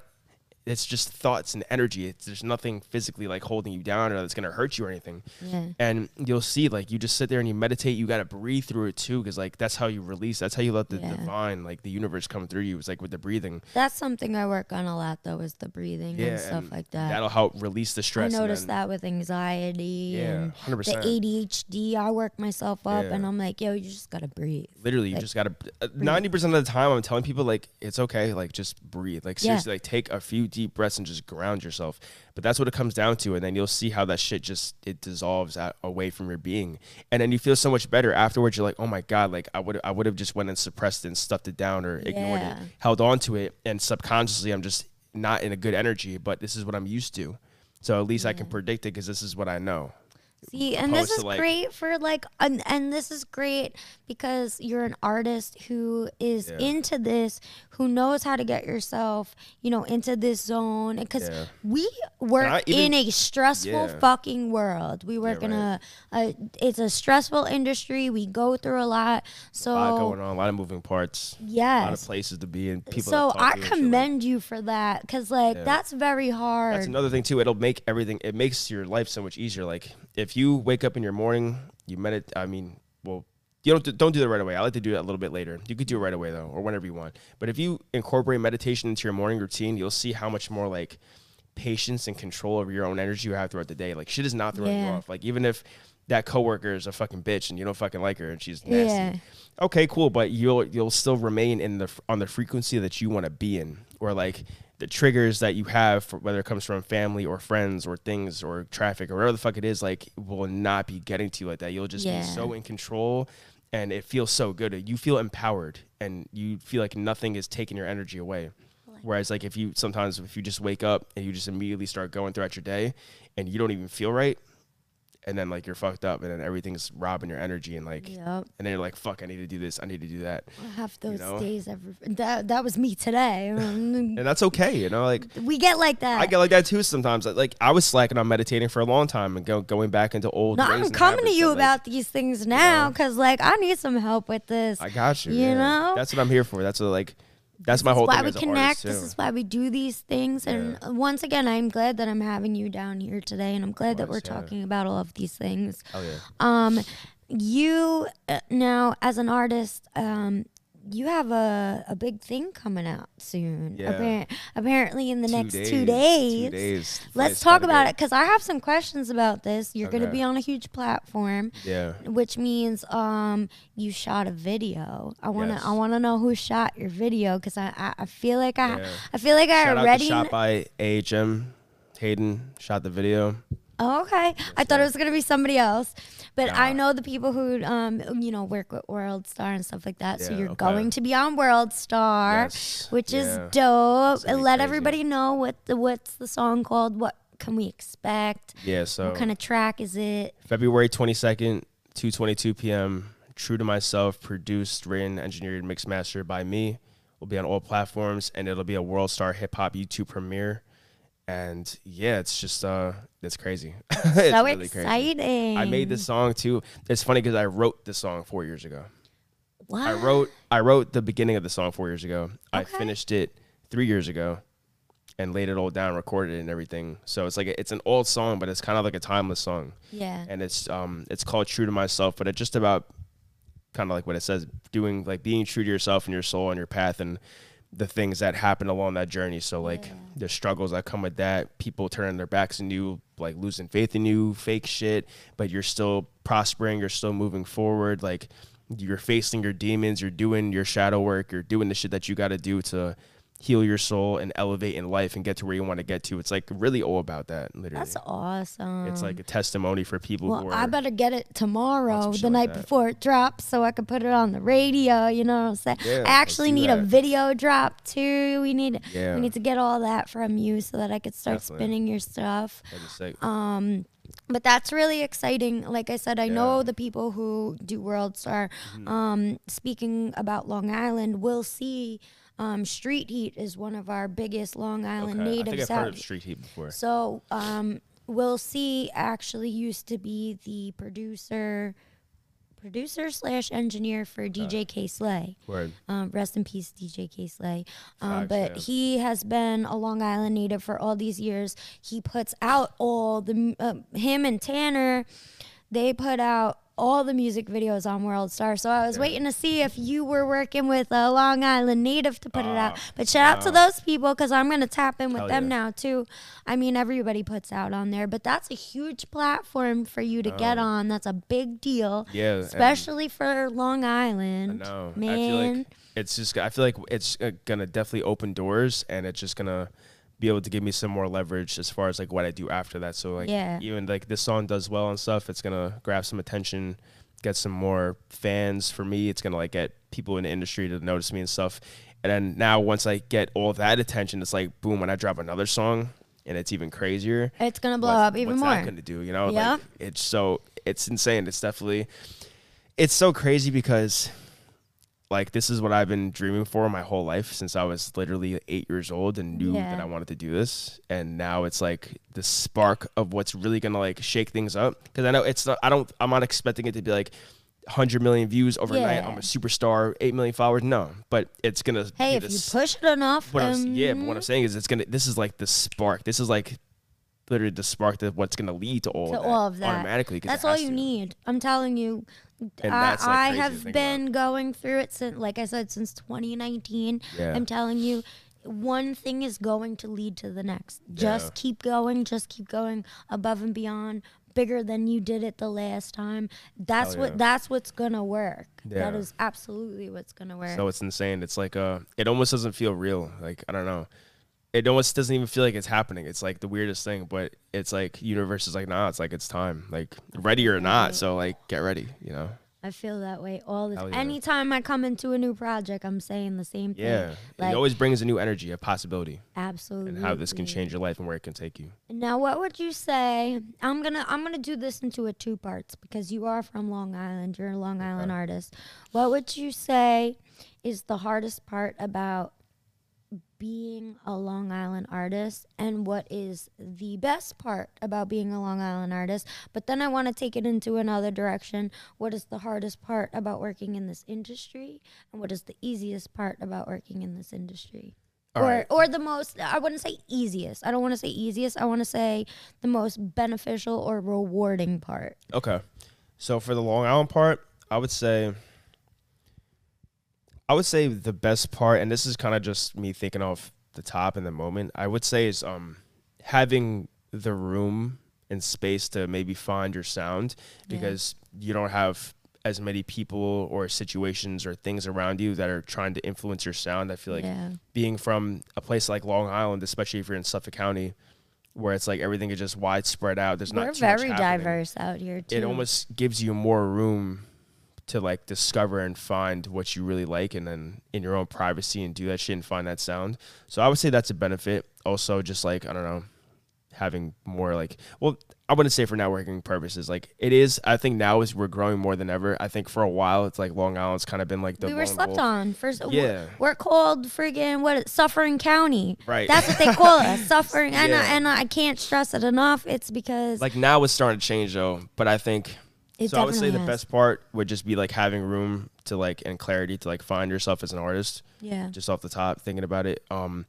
It's just thoughts and energy. It's there's nothing physically like holding you down or that's gonna hurt you or anything. Yeah. And you'll see like you just sit there and you meditate. You gotta breathe through it too, because like that's how you release. That's how you let the Yeah. divine, like the universe, come through you. It's like with the breathing. That's something I work on a lot though, is the breathing Yeah, and stuff and like that. That'll help release the stress. I noticed that with anxiety Yeah, and 100%. the ADHD. I work myself up, and I'm like, yo, you just gotta breathe. literally you just gotta uh, ninety percent of the time I'm telling people like it's okay, like just breathe. Like seriously, like take a few deep breaths and just ground yourself. But that's what it comes down to, and then you'll see how that shit just it dissolves out, away from your being, and then you feel so much better afterwards. You're like, oh my god, like I would I would have just went and suppressed it and stuffed it down or ignored Yeah. it, held on to it, and subconsciously I'm just not in a good energy. But this is what I'm used to, so at least I can predict it because this is what I know. See, and this is like- great for like, and, and this is great because you're an artist who is Yeah. into this, who knows how to get yourself, you know, into this zone. Because Yeah. we work even- in a stressful Yeah. fucking world. We work in right. a, a, it's a stressful industry. We go through a lot. So A lot going on, a lot of moving parts, Yeah, a lot of places to be, and people. So to I to and shit like commend you for that because like that's very hard. That's another thing too. It'll make everything. It makes your life so much easier. Like if you wake up in your morning, you meditate. I mean, well, you don't don't do that right away. I like to do that a little bit later. You could do it right away though, or whenever you want. But if you incorporate meditation into your morning routine, you'll see how much more like patience and control over your own energy you have throughout the day. Like shit is not throwing you off. Like even if that coworker is a fucking bitch and you don't fucking like her and she's nasty. Yeah. Okay, cool, but you'll you'll still remain in the on the frequency that you want to be in, or like the triggers that you have, for, whether it comes from family or friends or things or traffic or whatever the fuck it is, like will not be getting to you like that. You'll just Yeah. be so in control, and it feels so good. You feel empowered, and you feel like nothing is taking your energy away. Whereas, like if you sometimes if you just wake up and you just immediately start going throughout your day, and you don't even feel right, and then like you're fucked up, and then everything's robbing your energy, and like, Yep. and then you're like, fuck, I need to do this, I need to do that, I have those know? days every that that was me today. [LAUGHS] Mm. and that's okay, you know, like. we get like that. I get like that too sometimes. Like I was slacking on meditating for a long time and go, going back into old. no, ways I'm coming to you like, about these things now because, like, I need some help with this. I got you. You yeah. know? that's what I'm here for. That's what like, that's my whole case. This is why thing we as connect. This is why we do these things. And once again, I'm glad that I'm having you down here today, and I'm glad that we're course, yeah. talking about all of these things. Oh yeah. Um, you uh, now as an artist, um, you have a, a big thing coming out soon. Yeah. Appar- apparently, in the Two next days, two two days. days. Let's talk about it because I have some questions about this. You're going to be on a huge platform, Yeah. which means um you shot a video. I want to Yes. I want to know who shot your video because I, I I feel like I Yeah. I feel like I Shout out to already. shot by AHM. Hayden shot the video. Oh, okay. I thought it was gonna be somebody else, but I know the people who um you know work with World Star and stuff like that. Yeah, so you're okay. going to be on World Star, Yes, which yeah. is dope. Let crazy. everybody know what the what's the song called. What can we expect? Yeah. So what kind of track is it? February 22nd, 2:22 p.m. True to myself, produced, written, engineered, mixed, mastered by me. Will be on all platforms, and it'll be a World Star Hip Hop YouTube premiere. And yeah, it's just uh, it's crazy. [LAUGHS] it's so really crazy. exciting! I made this song too. It's funny because I wrote this song four years ago. What? I wrote I wrote the beginning of the song four years ago. I finished it three years ago, and laid it all down, recorded it and everything. So it's like a, it's an old song, but it's kind of like a timeless song Yeah. and it's um it's called True to Myself, but it's just about kind of like what it says, doing like being true to yourself and your soul and your path and the things that happen along that journey. So like the struggles that come with that, people turning their backs on you, like losing faith in you, fake shit, but you're still prospering, you're still moving forward, like you're facing your demons, you're doing your shadow work, you're doing the shit that you got to do to heal your soul and elevate in life and get to where you want to get to. It's like really all about that. Literally, That's awesome. it's like a testimony for people Well, who are. I better get it tomorrow, the shit like night before it drops, so I can put it on the radio. You know what I'm saying? Yeah, I actually need a video drop too. We need Yeah. we need to get all that from you so that I could start Definitely. spinning your stuff. Um, but that's really exciting. Like I said, I know Yeah. Mm-hmm. the people who do World Star. Um, speaking about Long Island, we'll see. Um, Street Heat is one of our biggest Long Island okay. I natives think I've heard of Street Heat before. so, um, Will C actually used to be the producer, producer slash engineer for DJ Kay Slay. Word. Um, rest in peace, DJ Kay Slay. Um, Facts, but yeah. he has been a Long Island native for all these years. He puts out all the uh, him and Tanner. They put out all the music videos on World Star. So I was waiting to see if you were working with a Long Island native to put it out. But shout out to those people because I'm gonna tap in with them yeah. now too. I mean, everybody puts out on there, but that's a huge platform for you to get on. That's a big deal. Yeah, especially for Long Island. No, man. I feel like it's just. I feel like it's uh, gonna definitely open doors, and it's just gonna be able to give me some more leverage as far as like what I do after that. So like, Yeah. even like this song does well and stuff, it's gonna grab some attention, get some more fans for me. It's gonna like get people in the industry to notice me and stuff. And then now once I get all that attention, it's like boom, when I drop another song. And it's even crazier. It's gonna blow up even what's more. that gonna do? You know, Yeah. like it's so it's insane. It's definitely it's so crazy because like this is what I've been dreaming for my whole life since I was literally eight years old and knew Yeah. that I wanted to do this. And now it's like the spark of what's really gonna like shake things up. Because I know it's not. I don't. I'm not expecting it to be like. 100 million views overnight. Yeah. I'm a superstar. 8 million followers. No, but it's gonna. Hey, be if you push it enough, what um, yeah, but what I'm saying is, it's gonna. This is like the spark. This is like literally the spark that what's gonna lead to all to of that all of that. automatically. That's all you to. need. I'm telling you. And I, like, I have been going through it since, like I said, since 2019. Yeah. I'm telling you, one thing is going to lead to the next. Just Yeah. keep going. Just keep going above and beyond. Bigger than you did it the last time. That's Hell what. That's what's gonna work. That Yeah. is absolutely what's gonna work. So it's insane. It's like uh, it almost doesn't feel real. Like I don't know. It almost doesn't even feel like it's happening. It's like the weirdest thing, but it's like universe is like, nah, it's like it's time. Like ready or not. So like get ready, you know? I feel that way all the time. yeah. Anytime I come into a new project, I'm saying the same thing. Yeah. Like, it always brings a new energy, a possibility, absolutely. and how this can change your life and where it can take you. Now, what would you say? I'm gonna I'm gonna do this into a two parts because you are from Long Island. You're a Long Island artist. What would you say is the hardest part about being a Long Island artist, and what is the best part about being a Long Island artist? But then I want to take it into another direction. What is the hardest part about working in this industry, and what is the easiest part about working in this industry? All or right. or the most I wouldn't say easiest. I don't want to say easiest. I want to say the most beneficial or rewarding part. Okay. So for the Long Island part, I would say I would say the best part, and this is kind of just me thinking off the top in the moment, I would say is um having the room and space to maybe find your sound Yeah. because you don't have as many people or situations or things around you that are trying to influence your sound. I feel like yeah. being from a place like Long Island, especially if you're in Suffolk County, where it's like everything is just widespread out. There's We're not too very diverse out here too. it almost gives you more room to like discover and find what you really like and then in your own privacy and do that shit and find that sound. So I would say that's a benefit. Also just like, I don't know, having more like well, I wouldn't say for networking purposes. Like it is I think now is we're growing more than ever. I think for a while it's like Long Island's kind of been like the we were slept wolf. on. First, Yeah. we're, we're called friggin' what? Suffering County. Right. That's what they call us, [LAUGHS] suffering. And I, and I can't stress it enough. It's because Like now it's starting to change though, but I think it so I would say the has. best part would just be like having room to like and clarity to like find yourself as an artist. Yeah. just off the top thinking about it. Um,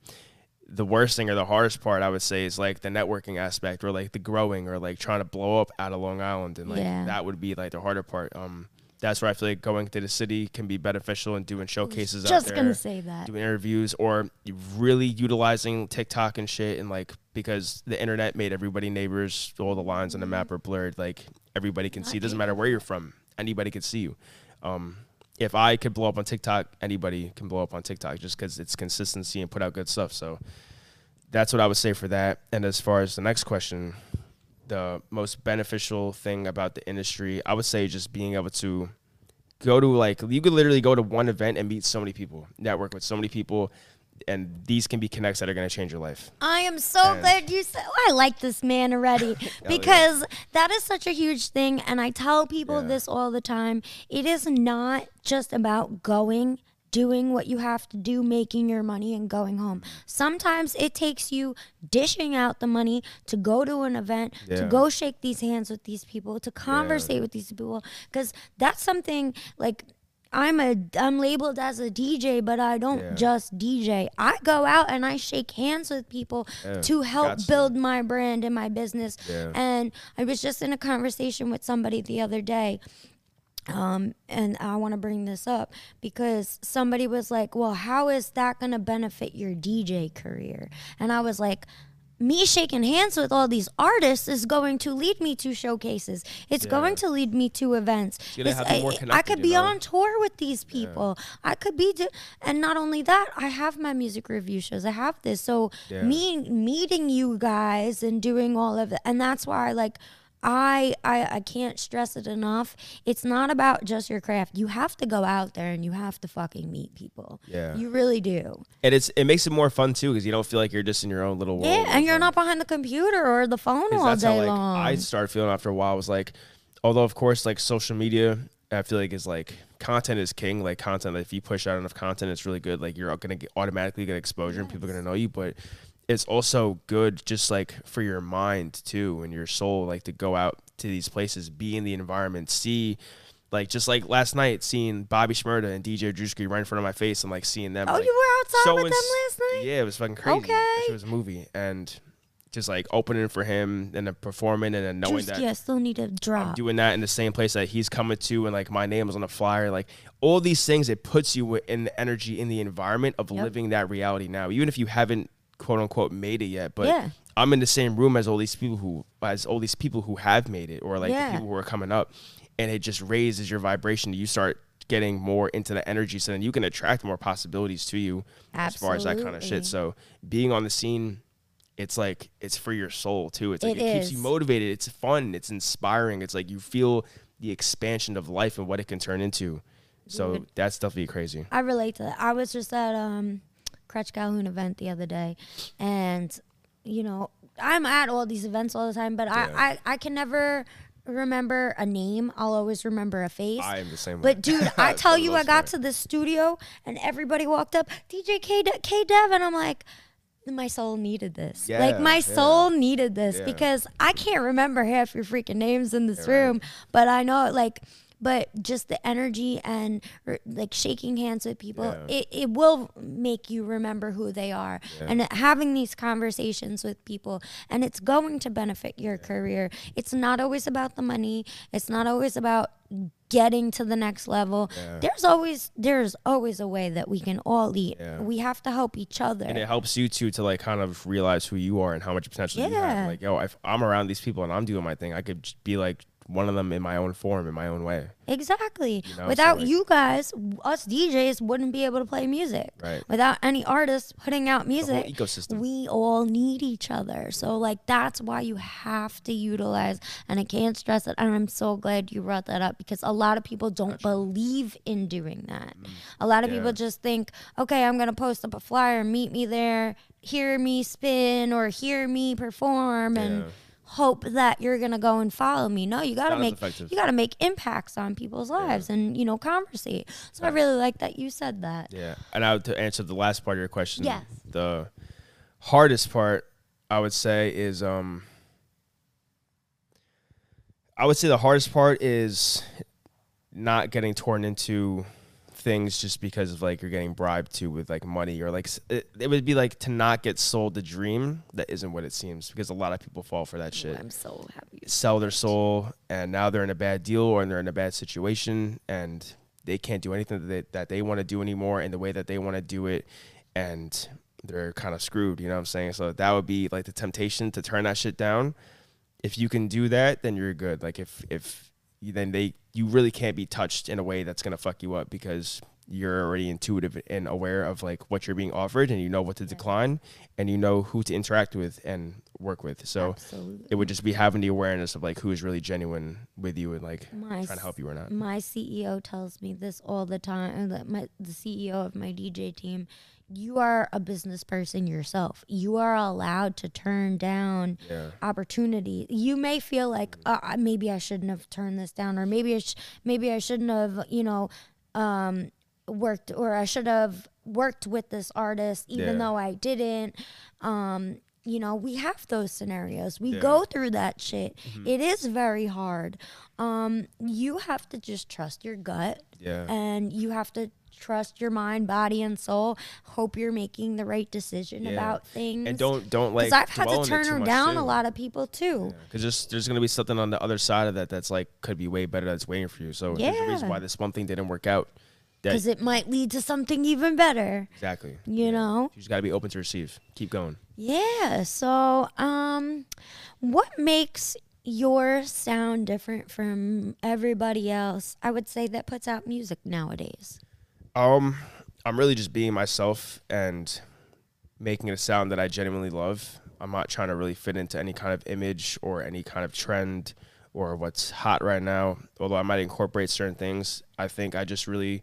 the worst thing or the hardest part I would say is like the networking aspect or like the growing or like trying to blow up out of Long Island and like Yeah. that would be like the harder part. Um, that's where I feel like going to the city can be beneficial and doing showcases out Just there, gonna say that. doing interviews or really utilizing TikTok and shit and like because the internet made everybody neighbors, all the lines on the map are blurred. Like everybody can see. It doesn't matter where you're from. Anybody can see you. Um, if I could blow up on TikTok, anybody can blow up on TikTok just because it's consistency and put out good stuff. So that's what I would say for that. And as far as the next question, the most beneficial thing about the industry, I would say just being able to go to like you could literally go to one event and meet so many people, network with so many people, and these can be connects that are going to change your life. I am so And- glad you said. Oh, I like this man already [LAUGHS] oh, because that is such a huge thing, and I tell people Yeah. this all the time. It is not just about going. Doing what you have to do, making your money, and going home. Sometimes it takes you dishing out the money to go to an event, to go shake these hands with these people, to conversate with these people, because that's something like I'm a I'm labeled as a DJ, but I don't Yeah. just DJ. I go out and I shake hands with people Yeah, to help got to. build my brand and my business. Yeah. And I was just in a conversation with somebody the other day. Um, and I want to bring this up because somebody was like, "Well, how is that going to benefit your DJ career?" And I was like, me shaking hands with all these artists is going to lead me to showcases. It's going to lead me to events. It's- have you more I- I, could you be know? on tour with these people. I could be, do- and not only that, I have my music review shows. I have this. So Yeah. me meeting you guys and doing all of it, and that's why I like. I, I I can't stress it enough. It's not about just your craft. You have to go out there and you have to fucking meet people. Yeah. You really do. And it's it makes it more fun too because you don't feel like you're just in your own little world. Yeah, and you're Like, not behind the computer or the phone all that's day how like long. I started feeling after a while. Was like, although of course like social media, I feel like is like content is king. Like content, if you push out enough content, it's really good. Like you're gonna get, automatically get exposure and people are gonna know you. But it's also good just like for your mind too and your soul, like to go out to these places, be in the environment, see. Like just like last night, seeing Bobby Shmurda and DJ Drewski right in front of my face, and like seeing them. Oh, like, you were outside so with them last night? Yeah, it was fucking crazy. Okay. shit was a movie, and just like opening for him and then performing, and then knowing that Drewski, I still need a drop. I'm doing that in the same place that he's coming to, and like my name is on the flyer. Like all these things, it puts you in the energy in the environment of Yep. living that reality now, even if you haven't quote unquote made it yet. But Yeah. I'm in the same room as all these people who, as all these people who have made it, or like Yeah. the people who are coming up, and it just raises your vibration. You start getting more into the energy, so then you can attract more possibilities to you as far as that kind of shit. So being on the scene. It's like it's for your soul too. It's like It it, keeps you motivated. It's fun. It's inspiring. It's like you feel the expansion of life and what it can turn into. So Dude. that's definitely crazy. I relate to that. I was just at um Crutch Calhoun event the other day, and you know I'm at all these events all the time, but Yeah. I, I I can never remember a name. I'll always remember a face. I am the same way. But dude, [LAUGHS] I tell you, I got to the studio and everybody walked up, DJ K K Dev, and I'm like, my soul needed this. like Yeah, my yeah. soul needed this Yeah. because I can't remember half your freaking names in this Yeah, right. room, but I know like. But just the energy and r- like shaking hands with people, Yeah. it, it will make you remember who they are. Yeah. And having these conversations with people, and it's going to benefit your career. It's not always about the money. It's not always about getting to the next level. Yeah. There's always there's always a way that we can all eat. Yeah. We have to help each other. and it helps you too to like kind of realize who you are and how much potential you Yeah. have. Like, yo, if I'm around these people and I'm doing my thing, I could just be like one of them in my own form, in my own way. Exactly. You know, so, Without like- you guys, us DJs wouldn't be able to play music. Right. Without any artists putting out music, ecosystem. we all need each other. So like that's why you have to utilize and I can't stress it and I'm so glad you brought that up because a lot of people don't believe in doing that. A lot of Mm. Yeah. people just think, "Okay, I'm going to post up a flyer, meet me there, hear me spin or hear me perform and Yeah. Hope that you're gonna go and follow me. No, you gotta Not make you gotta make impacts on people's lives and you know conversate. So I really like that you said that. Yeah. And I would to answer the last part of your question. Yes. The hardest part I would say is um I would say the hardest part is not getting torn into things just because of like you're getting bribed to with like money or like it, it would be like to not get sold the dream that isn't what it seems because a lot of people fall for that shit. I'm so happy. sell their soul and now they're in a bad deal or they're in a bad situation and they can't do anything that they, that they want to do anymore in the way that they want to do it and they're kind of screwed you know what i'm saying? So that would be like the temptation to turn that shit down. If you can do that then you're good. Like if if then they you really can't be touched in a way that's gonna fuck you up because you're already intuitive and aware of like what you're being offered and you know what to decline and you know who to interact with and work with. So Absolutely. it would just be having the awareness of like who is really genuine with you and like My trying to help you or not. My CEO tells me this all the time. that My the CEO of my DJ team. You are a business person yourself. You are allowed to turn down Yeah. opportunity. You may feel like uh, uh, maybe I shouldn't have turned this down, or maybe I sh- maybe I shouldn't have, you know, um, worked, or I should have worked with this artist, even Yeah. though I didn't. Um, you know, we have those scenarios. We Yeah. Mm-hmm. go through that shit. It is very hard. Um, you have to just trust your gut, Yeah. and you have to trust your mind, body, and soul. Hope you're making the right decision Yeah. about things. And don't don't like because I've had to turn much, down too. a lot of people too. Because there's, there's going to be something on the other side of that that's like could be way better that's waiting for you. So there's a reason why this one thing didn't work out. Because it might lead to something even better. exactly. You know? You just got to be open to receive. Keep going. Yeah. So, um, what makes your sound different from everybody else? I would say that puts out music nowadays. Um, I'm really just being myself and making it a sound that I genuinely love. I'm not trying to really fit into any kind of image or any kind of trend or what's hot right now. Although I might incorporate certain things, I think I just really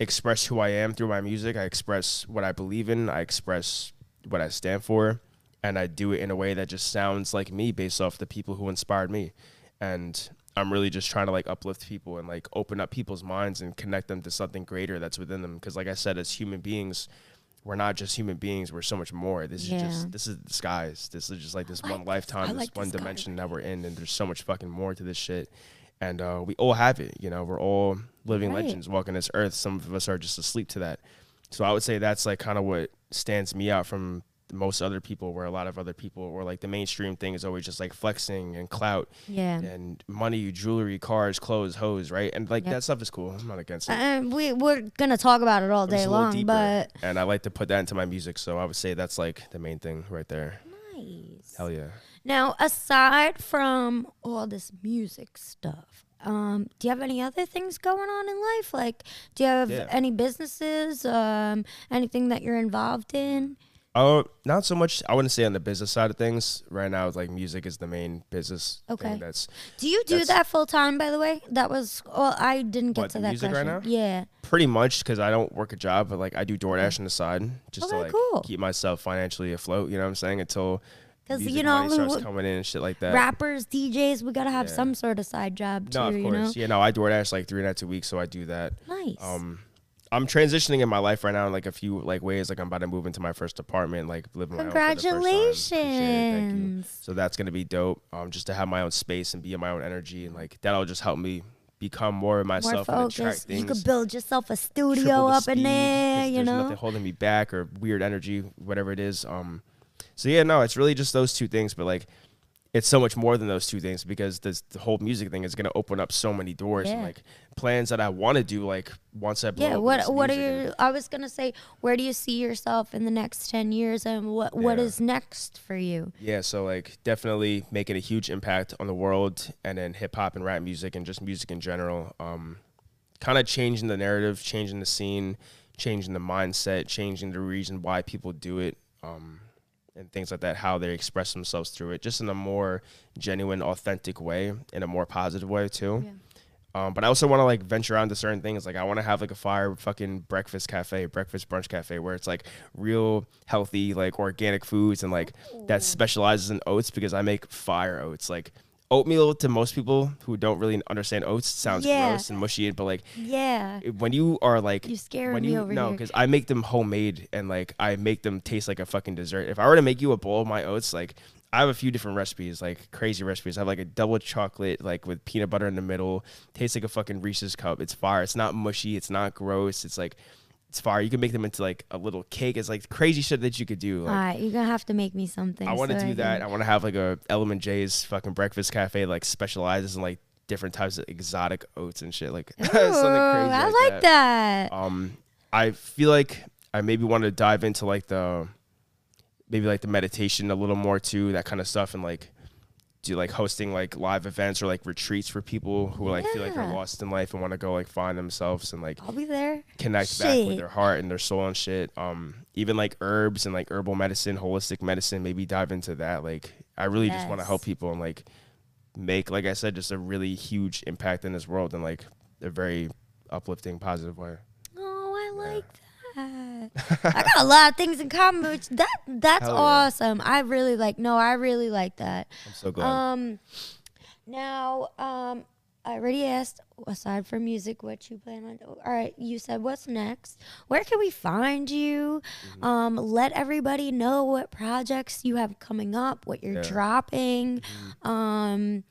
express who I am through my music. I express what I believe in. I express what I stand for, and I do it in a way that just sounds like me, based off the people who inspired me. And I'm really just trying to like uplift people and like open up people's minds and connect them to something greater that's within them. Because like I said, as human beings, we're not just human beings. We're so much more. This Yeah. is just this is the skies. This is just like this like one this. lifetime, this like one dimension that we're in, and there's so much fucking more to this shit. And uh, we all have it. You know, we're all living Right. legends walking this earth. Some of us are just asleep to that. So I would say that's like kind of what stands me out from most other people, where a lot of other people, or like the mainstream thing is always just like flexing and clout Yeah. and money, jewelry, cars, clothes, hoes, right? And like Yep. that stuff is cool. I'm not against it. And we we're gonna talk about it all day long, deeper, but and I like to put that into my music, so I would say that's like the main thing right there. nice. Hell yeah. Now, aside from all this music stuff, um, do you have any other things going on in life? Like, do you have Yeah. any businesses, um, anything that you're involved in? Oh, not so much. I wouldn't say on the business side of things. Right now, it's like music is the main business. Okay. That's Do you do that full time? By the way, that was well, I didn't get What, to that music right question. now? Yeah. pretty much because I don't work a job, but like I do DoorDash on the side just to like cool. keep myself financially afloat. You know what I'm saying? Until 'Cause, Because you know, money starts coming in and shit like that. Rappers, DJs, we gotta have Yeah. some sort of side job too. no, of you know. course. Yeah, no, I DoorDash like three nights a week, so I do that. Nice. Um, I'm transitioning in my life right now in like a few like ways. Like I'm about to move into my first apartment, like living my own for the first time. Appreciate it, thank you. Congratulations. So that's gonna be dope. Um, just to have my own space and be in my own energy, and like that'll just help me become more of More myself and attract things. You could build yourself a studio up in there, You there's know. nothing holding me back or weird energy, whatever it is. Um, so yeah, no, it's really just those two things, but like. It's so much more than those two things because this the whole music thing is gonna open up so many doors and Yeah. like plans that I want to do. Like once I blow Yeah, up what what are and- you? I was gonna say, where do you see yourself in the next ten years, and what what Yeah. is next for you? Yeah, so like definitely making a huge impact on the world and then hip hop and rap music and just music in general. Um, kind of changing the narrative, changing the scene, changing the mindset, changing the reason why people do it, um, and things like that, how they express themselves through it, just in a more genuine, authentic way, in a more positive way too. Um, but I also want to like venture out into certain things. Like I want to have like a fire fucking breakfast cafe, breakfast brunch cafe, where it's like real healthy, like organic foods and like that specializes in oats because I make fire oats. Like oatmeal to most people who don't really understand oats sounds Yeah. gross and mushy, but like Yeah, when you are like You when me you over no because i make them homemade and like i make them taste like a fucking dessert. If i were to make you a bowl of my oats like i have a few different recipes like crazy recipes. I have like a double chocolate like with peanut butter in the middle tastes like a fucking reese's cup. It's fire. It's not mushy. It's not gross. It's like it's fire you can make them into like a little cake it's like crazy shit that you could do like all right, you're gonna have to make me something. I want to so do that. can- I want to have like a Element J's fucking breakfast cafe like specializes in like different types of exotic oats and shit like [LAUGHS] Ooh, something crazy I like, like that. Um, I feel like I maybe want to dive into like the maybe like the meditation a little more too, that kind of stuff, and like do like hosting like live events or like retreats for people who like feel like they're Yeah. lost in life and want to go like find themselves and like I'll be there. connect back with Shit. their heart and their soul and shit. Um, even like herbs and like herbal medicine, holistic medicine, maybe dive into that. Like, I really just want to Yes. help people and like make, like I said, just a really huge impact in this world in like a very uplifting, positive way. Oh, I like I got a lot of things in common, that that's Hell yeah. awesome. I really like. No, I really like that. I'm so glad. Um, now, um, I already asked. Aside from music, what you plan on? All right, you said what's next. Where can we find you? Mm-hmm. Um, let everybody know what projects you have coming up, what you're Yeah. Mm-hmm. dropping. Um,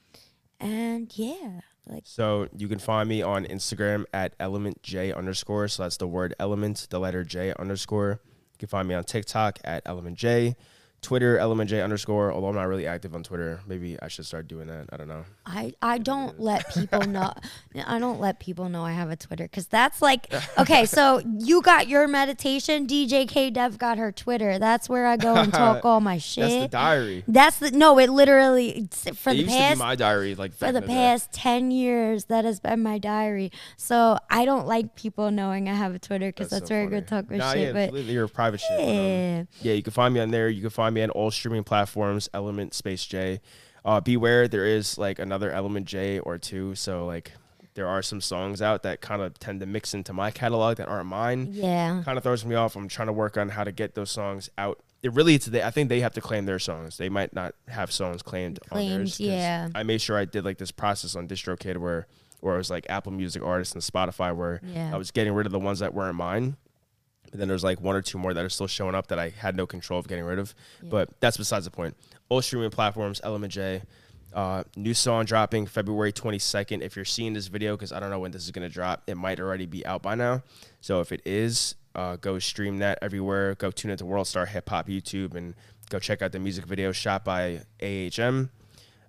and yeah, like So you can find me on Instagram at element j underscore. So that's the word element, the letter J underscore. You can find me on TikTok at element j, Twitter element j underscore. Although I'm not really active on Twitter, maybe I should start doing that. I don't know. I, I don't let people know [LAUGHS] I don't let people know I have a Twitter because that's like okay so you got your meditation DJ K Dev got her Twitter that's where I go and [LAUGHS] talk all my shit That's the diary. That's the no it literally for it the used to be past my diary, like for the past 10 years that has been my diary so I don't like people knowing I have a Twitter because that's, so where I go talk my Nah, shit yeah, but your private shit. but, um, yeah. yeah, you can find me on there. You can find me on all streaming platforms. Element Space J. Uh, beware, there is like another Element J or two. So like, there are some songs out that kind of tend to mix into my catalog that aren't mine. yeah Kind of throws me off. I'm trying to work on how to get those songs out. It really, it's they, I think they have to claim their songs. They might not have songs claimed on Claimed, theirs. 'cause yeah. I made sure I did like this process on DistroKid where, where it was like Apple Music artists and Spotify where Yeah. I was getting rid of the ones that weren't mine. But then there's like one or two more that are still showing up that I had no control of getting rid of. But that's besides the point. All streaming platforms, Element J. Uh, new song dropping February 22nd. If you're seeing this video, because I don't know when this is going to drop, it might already be out by now. So if it is, uh, go stream that everywhere. Go tune into World Star Hip Hop YouTube and go check out the music video shot by AHM.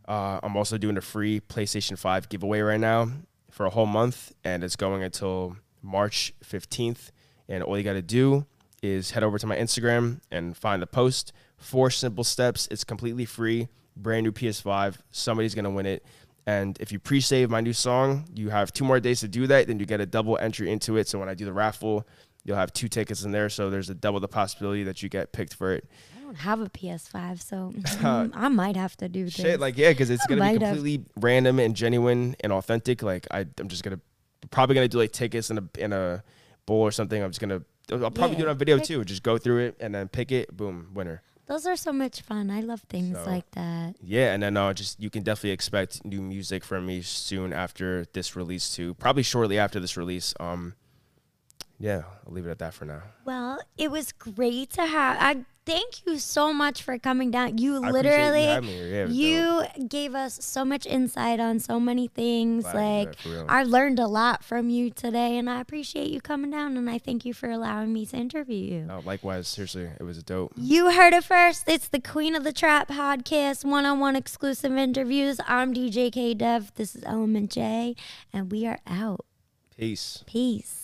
Uh, I'm also doing a free PlayStation 5 giveaway right now for a whole month, and it's going until March 15th. And all you got to do is head over to my Instagram and find the post. Four simple steps. It's completely free. Brand new PS5. Somebody's going to win it. And if you pre save my new song, you have two more days to do that. Then you get a double entry into it. So when I do the raffle, you'll have two tickets in there. So there's a double the possibility that you get picked for it. I don't have a PS5 so [LAUGHS] I might have to do this Shit, like yeah, because it's I gonna be might have. completely random and genuine and authentic. Like I, I'm just gonna probably gonna do like tickets in a in a bowl or something. I'm just gonna I'll probably do it on video pick- too. Just go through it and then pick it. Boom, winner. Those are so much fun. I love things So- like that. Yeah, and then uh, just you can definitely expect new music from me soon after this release too. Probably shortly after this release. Um, yeah, I'll leave it at that for now. Well, it was great to have. I thank you so much for coming down. You I you literally, here. Yeah, you gave us so much insight on so many things. Glad like that, for real. I learned a lot from you today, and I appreciate you coming down. And I thank you for allowing me to interview you. No, likewise, seriously, it was dope. You heard it first. It's the Queen of the Trap podcast, one on one exclusive interviews. I'm DJ K Dev. This is Element J, and we are out. Peace. Peace.